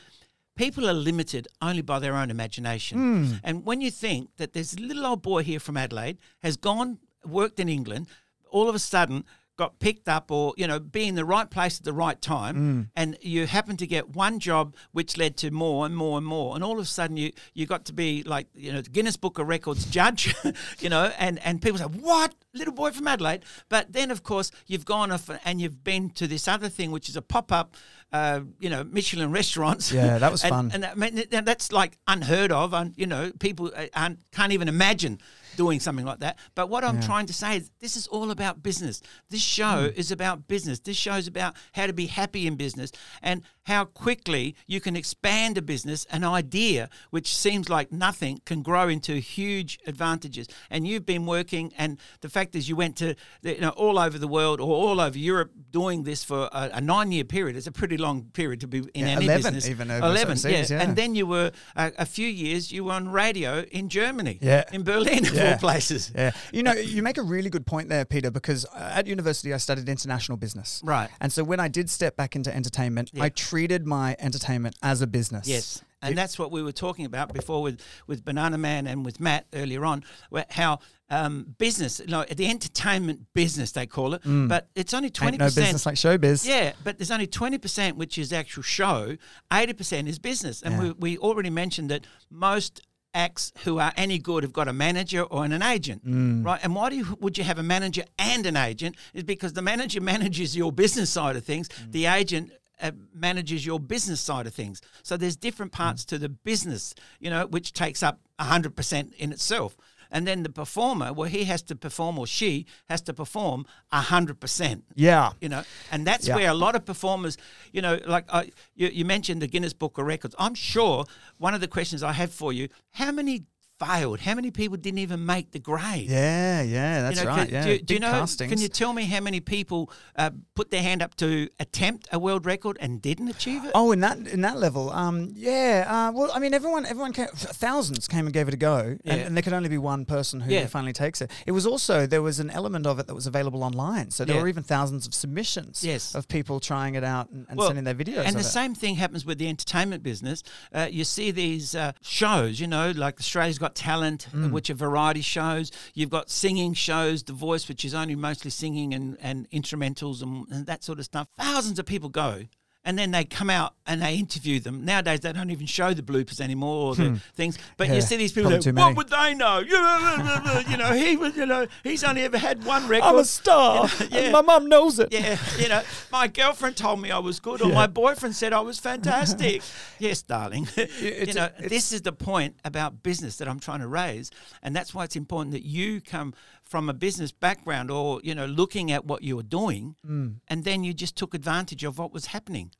people are limited only by their own imagination. Mm. And when you think that this little old boy here from Adelaide has gone, worked in England, all of a sudden got picked up or, you know, be in the right place at the right time, Mm. and you happen to get one job which led to more and more and more. And all of a sudden you, you got to be like, you know, the Guinness Book of Records judge, [laughs] you know, and, and people say, what? Little boy from Adelaide. But then, of course, you've gone off and you've been to this other thing, which is a pop up, uh, you know, Michelin restaurants. Yeah, that was [laughs] And- fun. And that, I mean, that's like unheard of. And, you know, people uh, can't even imagine doing something like that. But what I'm Yeah. trying to say is this is all about business. This show Hmm. is about business. This show is about how to be happy in business and how quickly you can expand a business, an idea which seems like nothing can grow into huge advantages. And you've been working, and the fact is, you went to you know all over the world or all over Europe doing this for a, a nine-year period. It's a pretty long period to be in Yeah, any 11 business. even Eleven, overseas, yeah. And then you were a, a few years. You were on radio in Germany, Yeah. in Berlin, of Yeah. all places. Yeah. You know, you make a really good point there, Peter, because at university I studied international business. Right. And so when I did step back into entertainment, Yeah. I treated my entertainment as a business. Yes, and that's what we were talking about before with, with Banana Man and with Matt earlier on, where how um, business, know, the entertainment business they call it, but it's only twenty Mm. Ain't no percent. business like showbiz. Yeah, but there's only twenty percent which is actual show. Eighty percent is business, and Yeah. we, we already mentioned that most acts who are any good have got a manager or an agent, Mm. right? And why do you, would you have a manager and an agent? Is because the manager [laughs] manages your business side of things, Mm. the agent uh, manages your business side of things. So there's different Mm. parts to the business, you know, which takes up hundred percent in itself. And then the performer, well, he has to perform or she has to perform hundred percent Yeah. you know and that's Yeah. where a lot of performers you know like I, you, you mentioned the guinness book of records i'm sure one of the questions i have for you how many failed how many people didn't even make the grade Yeah, yeah, that's you know, right. can, yeah. do, you- do you know? castings. Can you tell me how many people uh, put their hand up to attempt a world record and didn't achieve it? Oh, in that in that level, um, yeah. Uh, well, I mean, everyone, everyone, came, thousands came and gave it a go, and, Yeah. and there could only be one person who Yeah. finally takes it. It was also there was an element of it that was available online, so there were even thousands of submissions Yes. of people trying it out and, and Well, sending their videos. And the it. same thing happens with the entertainment business. Uh, you see these uh, shows, you know, like Australia's Got Talent, uh, Mm. which are variety shows. You've got singing shows, The Voice, which is only mostly singing and, and instrumentals and, and that sort of stuff. Thousands of people go. And then they come out and they interview them. Nowadays, they don't even show the bloopers anymore or the Hmm. things. But Yeah, you see these people go, "What many." would they know?" [laughs] you know, he was, you know, he's only ever had one record. I'm a star. You know, and my mum knows it. yeah, you know, my girlfriend told me I was good, or Yeah. my boyfriend said I was fantastic. [laughs] yes, darling. [laughs] you know, a- this is the point about business that I'm trying to raise, and that's why it's important that you come from a business background, or you know, looking at what you were doing, Mm. and then you just took advantage of what was happening.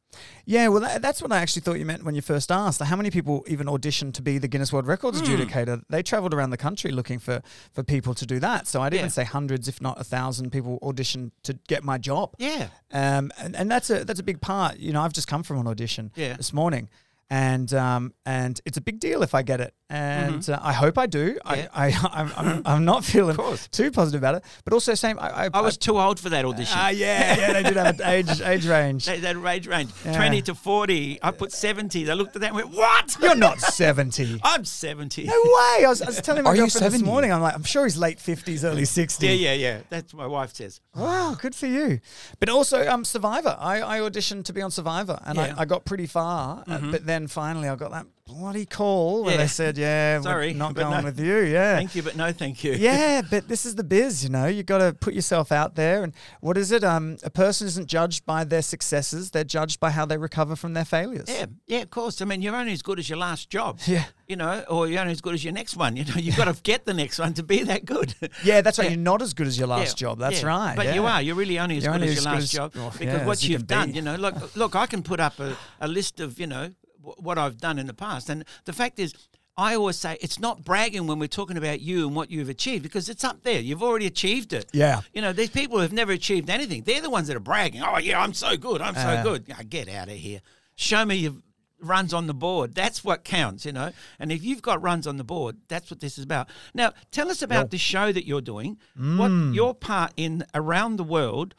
Yeah, well, that, that's what I actually thought you meant when you first asked. How many people even auditioned to be the Guinness World Records Hmm. adjudicator? They travelled around the country looking for, for people to do that. So I'd Yeah. even say hundreds, if not a thousand, people auditioned to get my job. Yeah. Um, and, and that's a that's a big part. You know, I've just come from an audition Yeah. this morning, and um, and it's a big deal if I get it, and uh, I hope I do. Mm-hmm. Yeah. I, I [laughs] I'm, I'm, I'm not feeling too positive about it, but also same. I, I, I was too old for that audition. Ah, yeah, yeah, they did have an [laughs] age age range. That, that age range, Yeah. 20 to 40. I put 70. They looked at that and went, What? You're not [laughs] seventy. I'm 70. No way! I was, I was telling my Are girlfriend this morning. I'm like, I'm sure he's late fifties, early sixties. Yeah, yeah, yeah. That's what my wife says. Wow, good for you. But also, um, Survivor. I, I auditioned to be on Survivor, and Yeah. I, I got pretty far. uh, Mhm. but then finally, I got that bloody call where Yeah. they said, "Yeah, Sorry, we're not going no. with you." Yeah. Thank you, but no thank you. yeah, [laughs] but this is the biz, you know. You got to put yourself out there, and what is it? Um, a person isn't judged by their successes; they're judged by how they recover from their failures. Yeah, yeah, of course. I mean, you're only as good as your last job. Yeah. You know, or you're only as good as your next one. You know, you've got to [laughs] get the next one to be that good. Yeah, that's right. Yeah. You're not as good as your last Yeah, job. That's right. But you are. You're really only as You're good only as your as last as- job oh, because what you you've done. be. You know, look, look. I can put up a, a list of you know what I've done in the past, and the fact is. I always say it's not bragging when we're talking about you and what you've achieved because it's up there. You've already achieved it. Yeah. You know, these people who have never achieved anything, they're the ones that are bragging. Oh, yeah, I'm so good. I'm so Uh. good. Yeah, get out of here. Show me your runs on the board. That's what counts, you know. And if you've got runs on the board, that's what this is about. Now, tell us about the show that you're doing. What Mm. your part in around the world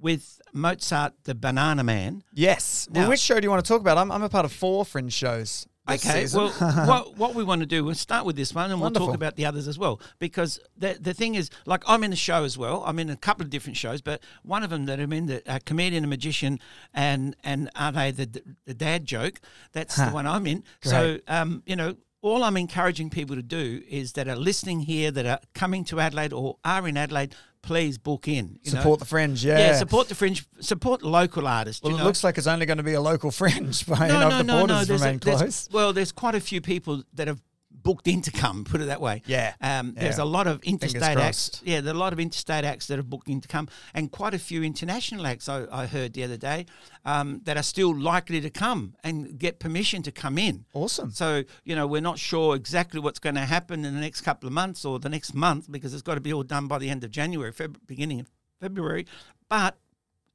with Mozart, the Banana Man. Yes. well, Now- which show do you want to talk about? I'm, I'm a part of four fringe shows. Okay, season. well, [laughs] what, what we want to do, we'll start with this one and we'll talk about the others as well. Because the, the thing is, like, I'm in a show as well. I'm in a couple of different shows, but one of them that I'm in, the uh, comedian and magician, and and are they the, the dad joke? That's the [laughs] one I'm in. So, um, you know, all I'm encouraging people to do is that are listening here, that are coming to Adelaide or are in Adelaide, please book in. you know. support the fringe. Yeah. Yeah, support the fringe, support local artists. Well, it know. looks like it's only going to be a local [laughs] fringe. By, you know, if the borders there's- remain there's- close. well, there's quite a few people that have booked in to come. Put it that way. Yeah. Um, There's a lot of interstate acts. Yeah, there are a lot of interstate acts that have booked in to come, and quite a few international acts I, I heard the other day um, that are still likely to come and get permission to come in. Awesome. So you know we're not sure exactly what's going to happen in the next couple of months or the next month because it's got to be all done by the end of January, Feb- beginning of February. But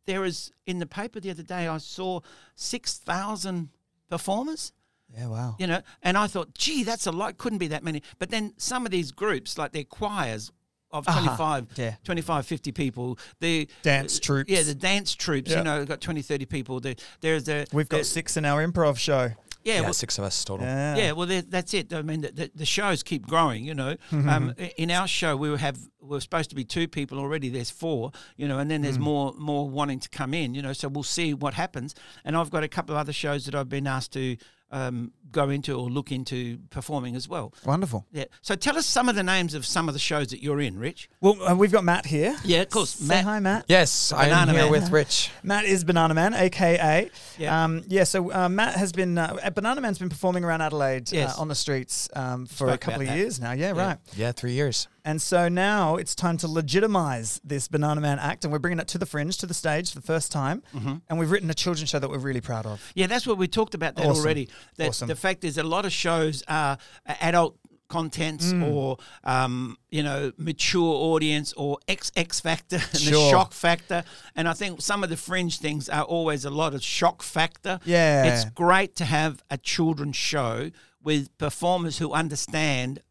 there is in the paper the other day I saw six thousand performers. Yeah, wow. You know, and I thought, gee, that's a lot. Couldn't be that many. But then some of these groups, like their choirs of Uh-huh. 25, Yeah. 25, 50 people, the Dance troops. Yeah, the dance troops, Yeah. you know, got 20, 30 people. The, there's the. We've got the- six in our improv show. Yeah, Yeah, well- six of us total. Yeah. yeah, well, that's it. I mean, the, the, the shows keep growing. You know, Mm-hmm. um, in our show, we have we're supposed to be two people already. There's four. You know, and then Mm. there's more more wanting to come in. You know, so we'll see what happens. And I've got a couple of other shows that I've been asked to um, go into or look into performing as well. Wonderful. Yeah. So tell us some of the names of some of the shows that you're in, Rich. Well, uh, we've got Matt here. Yeah, of course. Say Matt- hi, Matt. Yes, I am Banana here Man. with Rich. Matt is Banana Man, aka. Yeah. Um, yeah. So uh, Matt has been uh, Banana Man's been performing around Adelaide Yes. uh, on the streets um, for a couple of that. years now. Yeah, Yeah. right. Yeah, three years. And so now it's time to legitimize this Banana Man act, and we're bringing it to the fringe, to the stage for the first time. Mm-hmm. And we've written a children's show that we're really proud of. Yeah, that's what we talked about that Awesome. already. That Awesome. the fact is, a lot of shows are adult contents Mm. or um, you know mature audience or X X factor and the shock factor. And I think some of the fringe things are always a lot of shock factor. Yeah. it's great to have a children's show with performers who understand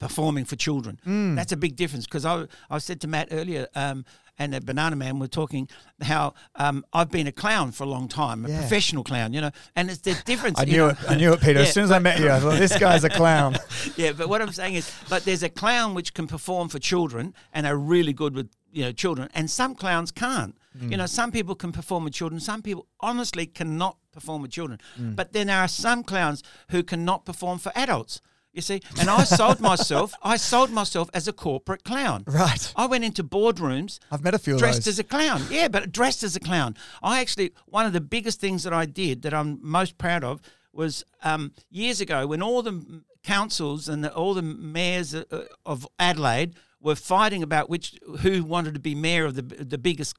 performing for children. Mm. That's a big difference because I, I said to Matt earlier, um, and the Banana Man were talking how um, I've been a clown for a long time, a Yeah. professional clown, you know, and it's the difference. I knew know. it. I knew it, Peter. [laughs] Yeah, as soon as I met you, I thought this guy's a clown. [laughs] yeah, but what I'm saying is, but there's a clown which can perform for children and are really good with you know children, and some clowns can't. You know, some people can perform with children. Some people honestly cannot perform with children. But then there are some clowns who cannot perform for adults. You see, and I sold myself. I sold myself as a corporate clown. Right. I went into boardrooms I've met a few of dressed as a clown. Yeah, but dressed as a clown. I actually one of the biggest things that I did that I'm most proud of was um, years ago when all the councils and the, all the mayors uh, of Adelaide were fighting about which who wanted to be mayor of the the biggest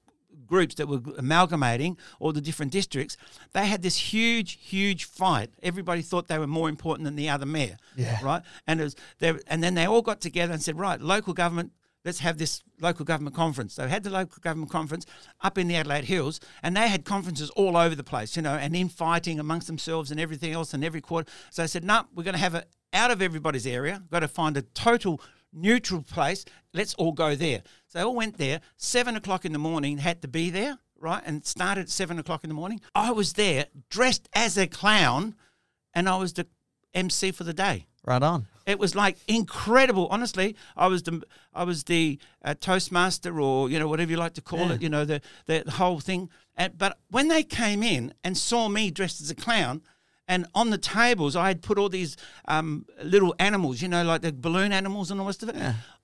groups that were amalgamating all the different districts, they had this huge, huge fight. Everybody thought they were more important than the other mayor. Yeah. Right. And it was there, and then they all got together and said, right, local government. Let's have this local government conference. They had the local government conference up in the Adelaide Hills, and they had conferences all over the place, you know, and infighting amongst themselves and everything else, and every quarter. So they said, no, we're going to have it out of everybody's area. Got to find a total neutral place. Let's all go there. So they all went there. Seven o'clock in the morning, had to be there, right? And started at seven o'clock in the morning. I was there dressed as a clown, and I was the MC for the day. Right on. It was like incredible. Honestly, I was the I was the uh, toastmaster, or you know whatever you like to call Yeah. it. You know the the whole thing. And, but when they came in and saw me dressed as a clown, and on the tables I had put all these um, little animals, you know, like the balloon animals and all the rest of it.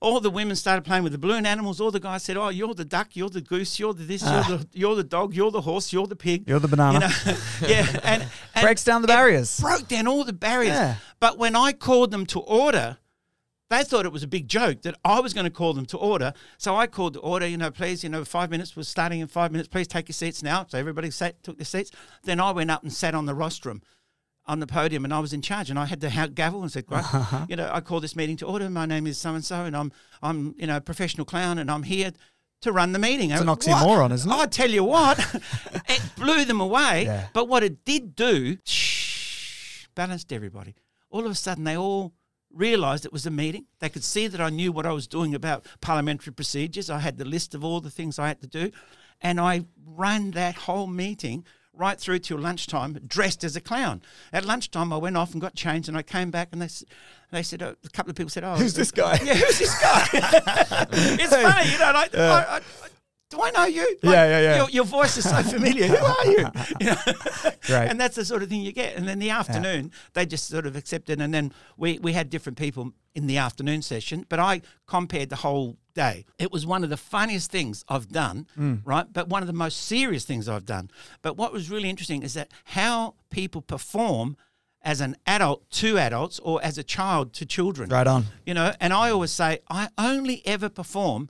All the women started playing with the balloon animals. All the guys said, "Oh, you're the duck, you're the goose, you're the this, Ah. you're the you're the dog, you're the horse, you're the pig, You're the banana. You know, [laughs] yeah, and, and Breaks down the barriers. broke down all the barriers. Yeah. But when I called them to order, they thought it was a big joke that I was going to call them to order. So I called to order, you know, please, you know, five minutes was starting in five minutes. Please take your seats now. So everybody sat, took their seats. Then I went up and sat on the rostrum on the podium and I was in charge and I had the ha- gavel and said, "Great, uh-huh. you know, I call this meeting to order. My name is so and so and I'm I'm you know a professional clown and I'm here to run the meeting." It's an What? oxymoron, isn't it? I tell you what, [laughs] it blew them away. Yeah. But what it did do, shh, balanced everybody. All of a sudden, they all realised it was a meeting. They could see that I knew what I was doing about parliamentary procedures. I had the list of all the things I had to do, and I ran that whole meeting right through till lunchtime, dressed as a clown. At lunchtime, I went off and got changed, and I came back, and they they said uh, a couple of people said, "Oh, Who's this guy? Yeah, who's this guy?" [laughs] it's funny, you know. Like, I, I, do I know you? Like, Yeah, yeah, yeah. Your, your voice is so familiar. Who are you? [laughs] You know? Great. And that's the sort of thing you get. And then the afternoon, they just sort of accepted. And then we, we had different people in the afternoon session, but I compared the whole day. It was one of the funniest things I've done, Mm. right? But one of the most serious things I've done. But what was really interesting is that how people perform as an adult to adults or as a child to children. Right on. You know, and I always say I only ever perform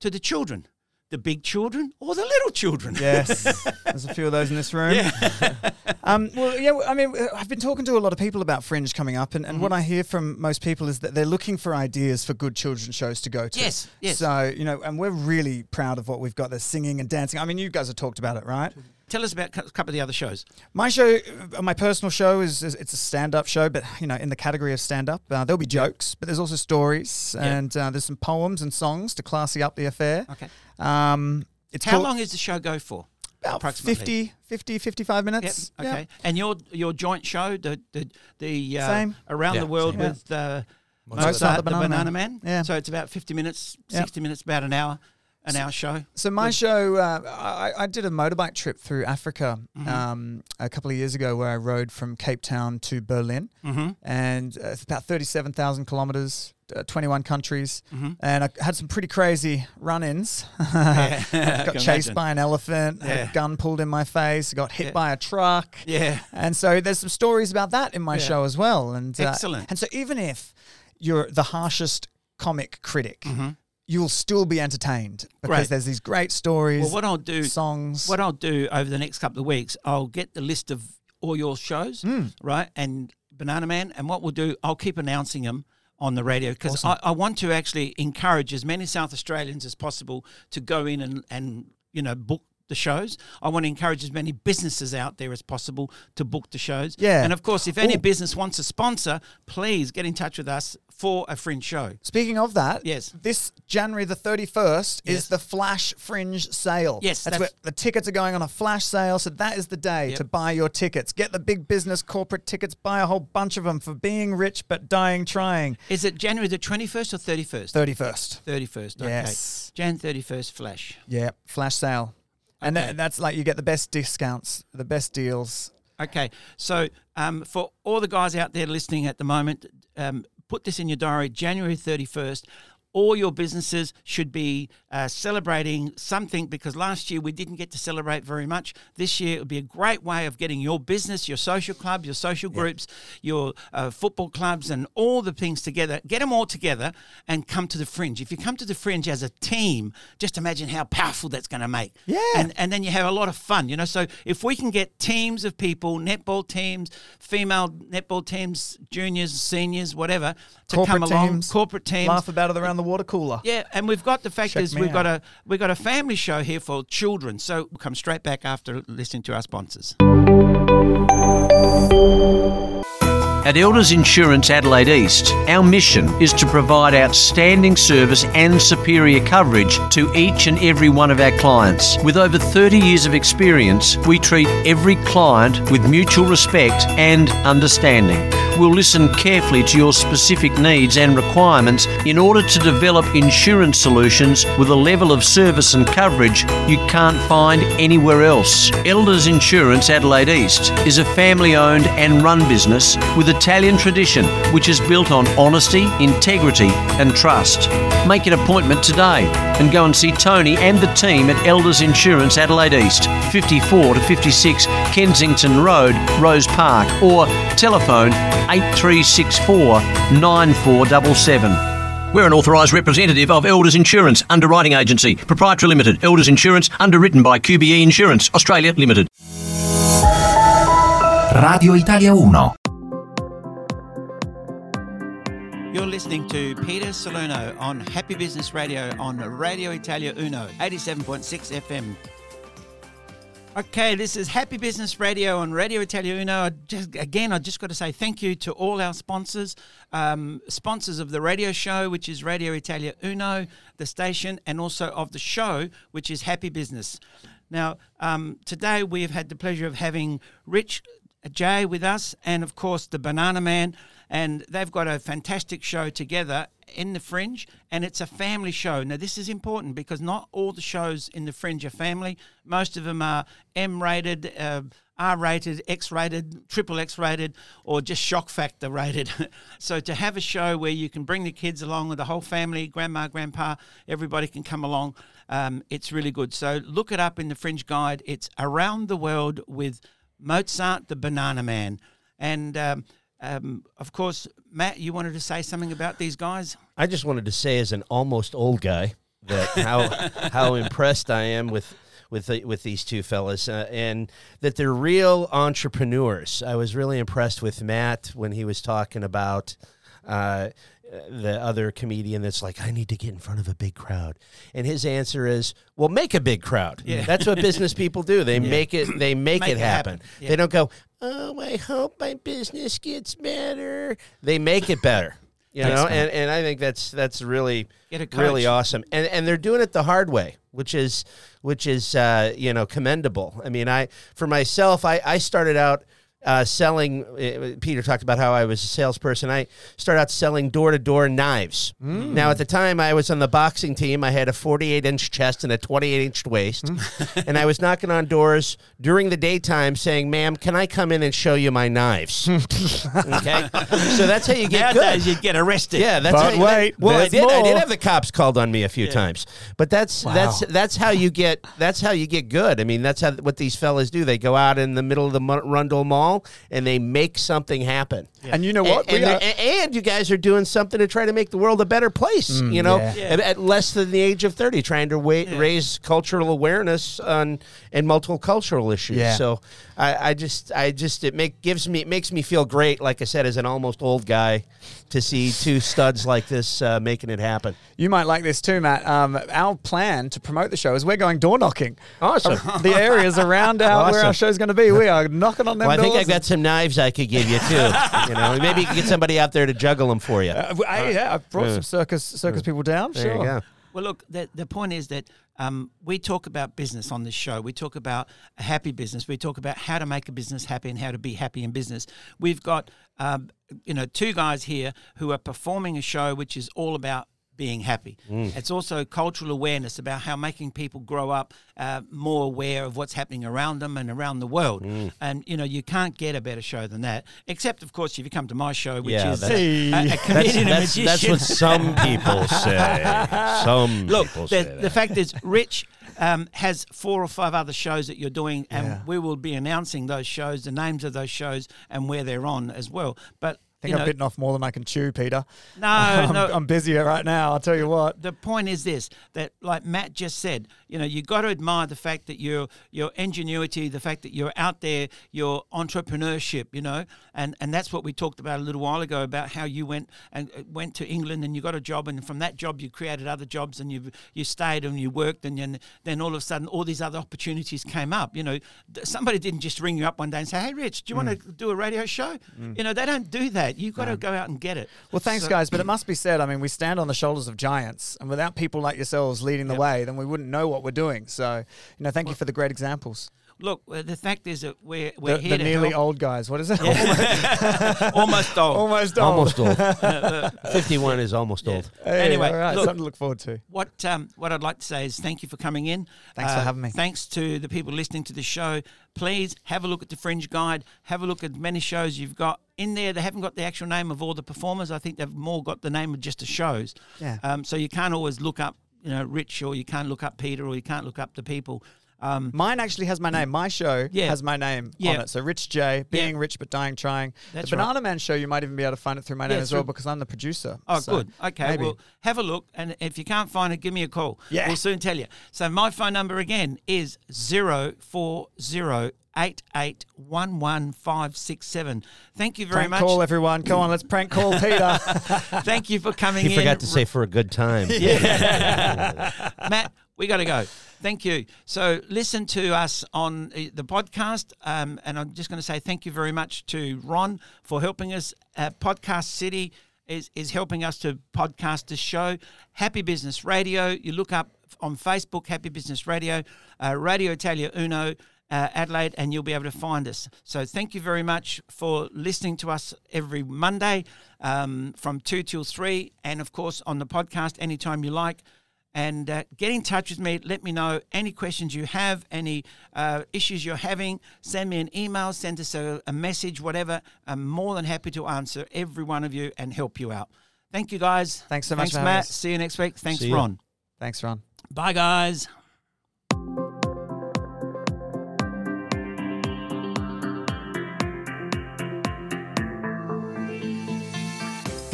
to the children, the big children or the little children. Yes, [laughs] there's a few of those in this room. [laughs] um, well, yeah, I mean, I've been talking to a lot of people about Fringe coming up, and, and what Mm-hmm. I hear from most people is that they're looking for ideas for good children's shows to go to. Yes, yes. So, you know, and we're really proud of what we've got. There's singing and dancing. I mean, you guys have talked about it, right? Tell us about a couple of the other shows. My show, uh, my personal show is, is it's a stand-up show, but you know, in the category of stand-up, uh, there'll be jokes, but there's also stories, Yeah. and uh, there's some poems and songs to classy up the affair. Okay. Um, it's How called- long does the show go for? About approximately? 50, 50, 55 Yep. minutes. Okay. Yeah. And your your joint show, the the the uh, Same. around Yeah, the world same. with uh, Mozart, Mozart, the the Banana Banana, Man. Man. Yeah. So it's about fifty minutes, Yep. sixty minutes, about an hour, an our show. So my Good. show, uh, I, I did a motorbike trip through Africa Mhm. um, a couple of years ago, where I rode from Cape Town to Berlin, Mm-hmm. and uh, it's about thirty-seven thousand kilometers, uh, twenty-one countries, Mhm. and I had some pretty crazy run-ins. [laughs] [laughs] Yeah, [laughs] got chased imagine. by an elephant, had a gun pulled in my face, got hit Yeah. by a truck. Yeah. And so there's some stories about that in my Yeah. show as well. And uh, Excellent. And so even if you're the harshest comic critic, Mhm. You'll still be entertained because there's these great stories. Well, what I'll do, songs. what I'll do over the next couple of weeks, I'll get the list of all your shows, Mm. right, and Banana Man, and what we'll do, I'll keep announcing them on the radio because Awesome. I, I want to actually encourage as many South Australians as possible to go in and and you know book the shows. I want to encourage as many businesses out there as possible to book the shows. Yeah. And of course, if any Ooh. business wants a sponsor, please get in touch with us for a fringe show. Speaking of that, Yes. this January the 31st Yes. is the Flash Fringe sale. Yes, that's, that's- where the tickets are going on a flash sale. So that is the day Yep. to buy your tickets. Get the big business corporate tickets, buy a whole bunch of them for being rich but dying trying. Is it January the 21st or 31st? 31st. 31st. Okay. Yes. Jan 31st flash. Yeah, flash sale. And Okay. that, that's like you get the best discounts, the best deals. Okay, so um, for all the guys out there listening at the moment, um, put this in your diary January 31st. All your businesses should be uh, celebrating something because last year we didn't get to celebrate very much. This year it would be a great way of getting your business, your social clubs, your social groups, your uh, football clubs, and all the things together. Get them all together and come to the fringe. If you come to the fringe as a team, just imagine how powerful that's going to make. Yeah. And and then you have a lot of fun, you know. So if we can get teams of people, netball teams, female netball teams, juniors, seniors, whatever, to Corporate come along, teams. corporate teams. Laugh about it around the water cooler. Yeah, and we've got the fact Check is we've got a we've got a family show here for children. So we'll come straight back after listening to our sponsors. At Elders Insurance Adelaide East, our mission is to provide outstanding service and superior coverage to each and every one of our clients. With over 30 years of experience, we treat every client with mutual respect and understanding. We'll listen carefully to your specific needs and requirements in order to develop insurance solutions with a level of service and coverage you can't find anywhere else. Elders Insurance Adelaide East is a family owned and run business with Italian tradition which is built on honesty, integrity, and trust. Make an appointment today and go and see Tony and the team at Elders Insurance Adelaide East, 54 to 56 Kensington Road, Rose Park, or telephone 8364 9477. We're an authorised representative of Elders Insurance Underwriting Agency, Proprietary Limited, Elders Insurance, underwritten by QBE Insurance, Australia Limited. Radio Italia 1. You're listening to Peter Salerno on Happy Business Radio on Radio Italia Uno, 87.6 FM. Okay, this is Happy Business Radio on Radio Italia Uno. Just, again, I just got to say thank you to all our sponsors, um, sponsors of the radio show, which is Radio Italia Uno, the station, and also of the show, which is Happy Business. Now, um, today we have had the pleasure of having Rich J with us, and of course the Banana Man, and they've got a fantastic show together in the Fringe, and it's a family show. Now this is important because not all the shows in the Fringe are family. Most of them are M-rated. Uh, R-rated, X-rated, triple X-rated, or just shock factor rated. [laughs] so to have a show where you can bring the kids along with the whole family, grandma, grandpa, everybody can come along. Um, it's really good. So look it up in the Fringe Guide. It's around the world with Mozart, the Banana Man. And um, um, of course, Matt, you wanted to say something about these guys. I just wanted to say, as an almost old guy, that how [laughs] how impressed I am with with the, with these two fellas, uh, and that they're real entrepreneurs. I was really impressed with Matt when he was talking about. Uh, the other comedian that's like, I need to get in front of a big crowd, and his answer is, "Well, make a big crowd." Yeah. That's what business [laughs] people do. They Yeah. make it. They make, Make it it happen. happen. Yeah. They don't go, "Oh, I hope my business gets better." They make it better. You Thanks, know, man. and, and I think that's that's really really awesome, and and they're doing it the hard way, which is which is uh, you know commendable. I mean, I for myself, I I started out. Uh, selling, uh, Peter talked about how I was a salesperson. I started out selling door to door knives. Mm. Now, at the time, I was on the boxing team. I had a 48 inch chest and a 28 inch waist. [laughs] And I was knocking on doors during the daytime saying, Ma'am, can I come in and show you my knives? [laughs] okay. So that's how you get Nowadays, good. you'd get arrested. Yeah, that's But how you, that- wait, well, I there's did. I did have the cops called on me a few times, but that's that's that's how you get that's how you get good. I mean, that's how what these fellas do. They go out in the middle of the Mu- Rundle Mall and they make something happen. And you know what? And, and, are- and- and you guys are doing something to try to make the world a better place. you know, yeah. Yeah. At, at less than the age of thirty, trying to wa- raise cultural awareness on and multiple cultural issues. Yeah. So I, I just, I just, it make gives me, it makes me feel great. Like I said, as an almost old guy, to see two studs like this uh, making it happen. You might like this too, Matt. Um, our plan to promote the show is we're going door knocking. Awesome. [laughs] the areas around our, where our Awesome. show's going to be. We are knocking on them Well, I think doors I've got some knives I could give you too. [laughs] you know, maybe you can get somebody out there to juggle them for you. Uh, I, yeah, I've brought Yeah. some circus circus people down. there sure. you go. Well, look, the, the point is that um, we talk about business on this show. We talk about a happy business. We talk about how to make a business happy and how to be happy in business. We've got, um, you know, two guys here who are performing a show which is all about being happy. It's also cultural awareness about how making people grow up uh, more aware of what's happening around them and around the world. And you know, you can't get a better show than that. Except, of course, if you come to my show, which Yeah, is that's- a, a That's, comedian and that's, that's magician. what some people say. [laughs] Some Look, people the, say the fact is, Rich um, has four or five other shows that you're doing, and Yeah. we will be announcing those shows, the names of those shows, and where they're on as well. But think you I've know, bitten off more than I can chew, Peter. no, [laughs] I'm, no. I'm busier right now. I'll tell you what. the point is this: that, like Matt just said, you know, you got to admire the fact that your your ingenuity, the fact that you're out there, your entrepreneurship, you know, and and that's what we talked about a little while ago about how you went and uh, went to England and you got a job, and from that job you created other jobs, and you you stayed and you worked, and then then all of a sudden all these other opportunities came up. You know, somebody didn't just ring you up one day and say, "Hey, Rich, do you want to do a radio show?" You know, they don't do that. You've got to go out and get it. Well, thanks, So- guys. But it must be said, I mean, we stand on the shoulders of giants, and without people like yourselves leading the way, then we wouldn't know what we're doing. So, you know, thank you for the great examples. Look, uh, the fact is that we're we're The, here the to nearly help. old guys. What is it? [laughs] [laughs] almost old. Almost old. almost old. [laughs] Fifty-one is almost old. Hey, Anyway, all right, look- something to look forward to. What um, what I'd like to say is thank you for coming in. Uh, Thanks for having me. Thanks to the people listening to the show. Please have a look at the Fringe Guide. Have a look at many shows you've got in there. They haven't got the actual name of all the performers. I think they've more got the name of just the shows. Yeah. Um, so you can't always look up, you know, Rich, or you can't look up Peter, or you can't look up the people. Um, Mine actually has my name. My show Yeah. has my name Yeah. on it. So Rich J, being rich but dying trying. That's the right. Banana Man show, you might even be able to find it through my name Yeah, as well because I'm the producer. Oh, So good. Okay. maybe. Well, have a look, and if you can't find it, give me a call. Yeah. We'll soon tell you. So my phone number again is zero four zero eight eight one one five six seven. Thank you very prank much. call everyone. Come on, let's prank call Peter. [laughs] Thank you for coming He in. forgot to say for a good time. [laughs] Yeah. [laughs] Matt, we got to go. Thank you. So listen to us on uh, the podcast, um, and I'm just going to say thank you very much to Ron for helping us. Uh, podcast City is is helping us to podcast this show. Happy Business Radio. You look up on Facebook, Happy Business Radio, uh, Radio Italia Uno. Uh, Adelaide, and you'll be able to find us. So, thank you very much for listening to us every Monday um, from 2 till 3, and of course on the podcast anytime you like and uh, get in touch with me. Let me know any questions you have, any uh, issues you're having. Send me an email, send us a, a message, whatever. I'm more than happy to answer every one of you and help you out. Thank you, guys. Thanks so much Thanks, Matt. us. See you next week. Thanks, Ron. Thanks, Ron. Bye, guys.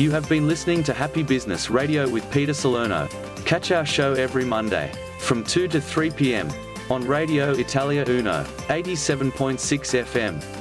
You have been listening to Happy Business Radio with Peter Salerno. Catch our show every Monday from 2 to 3 p.m. on Radio Italia Uno, 87.6 FM.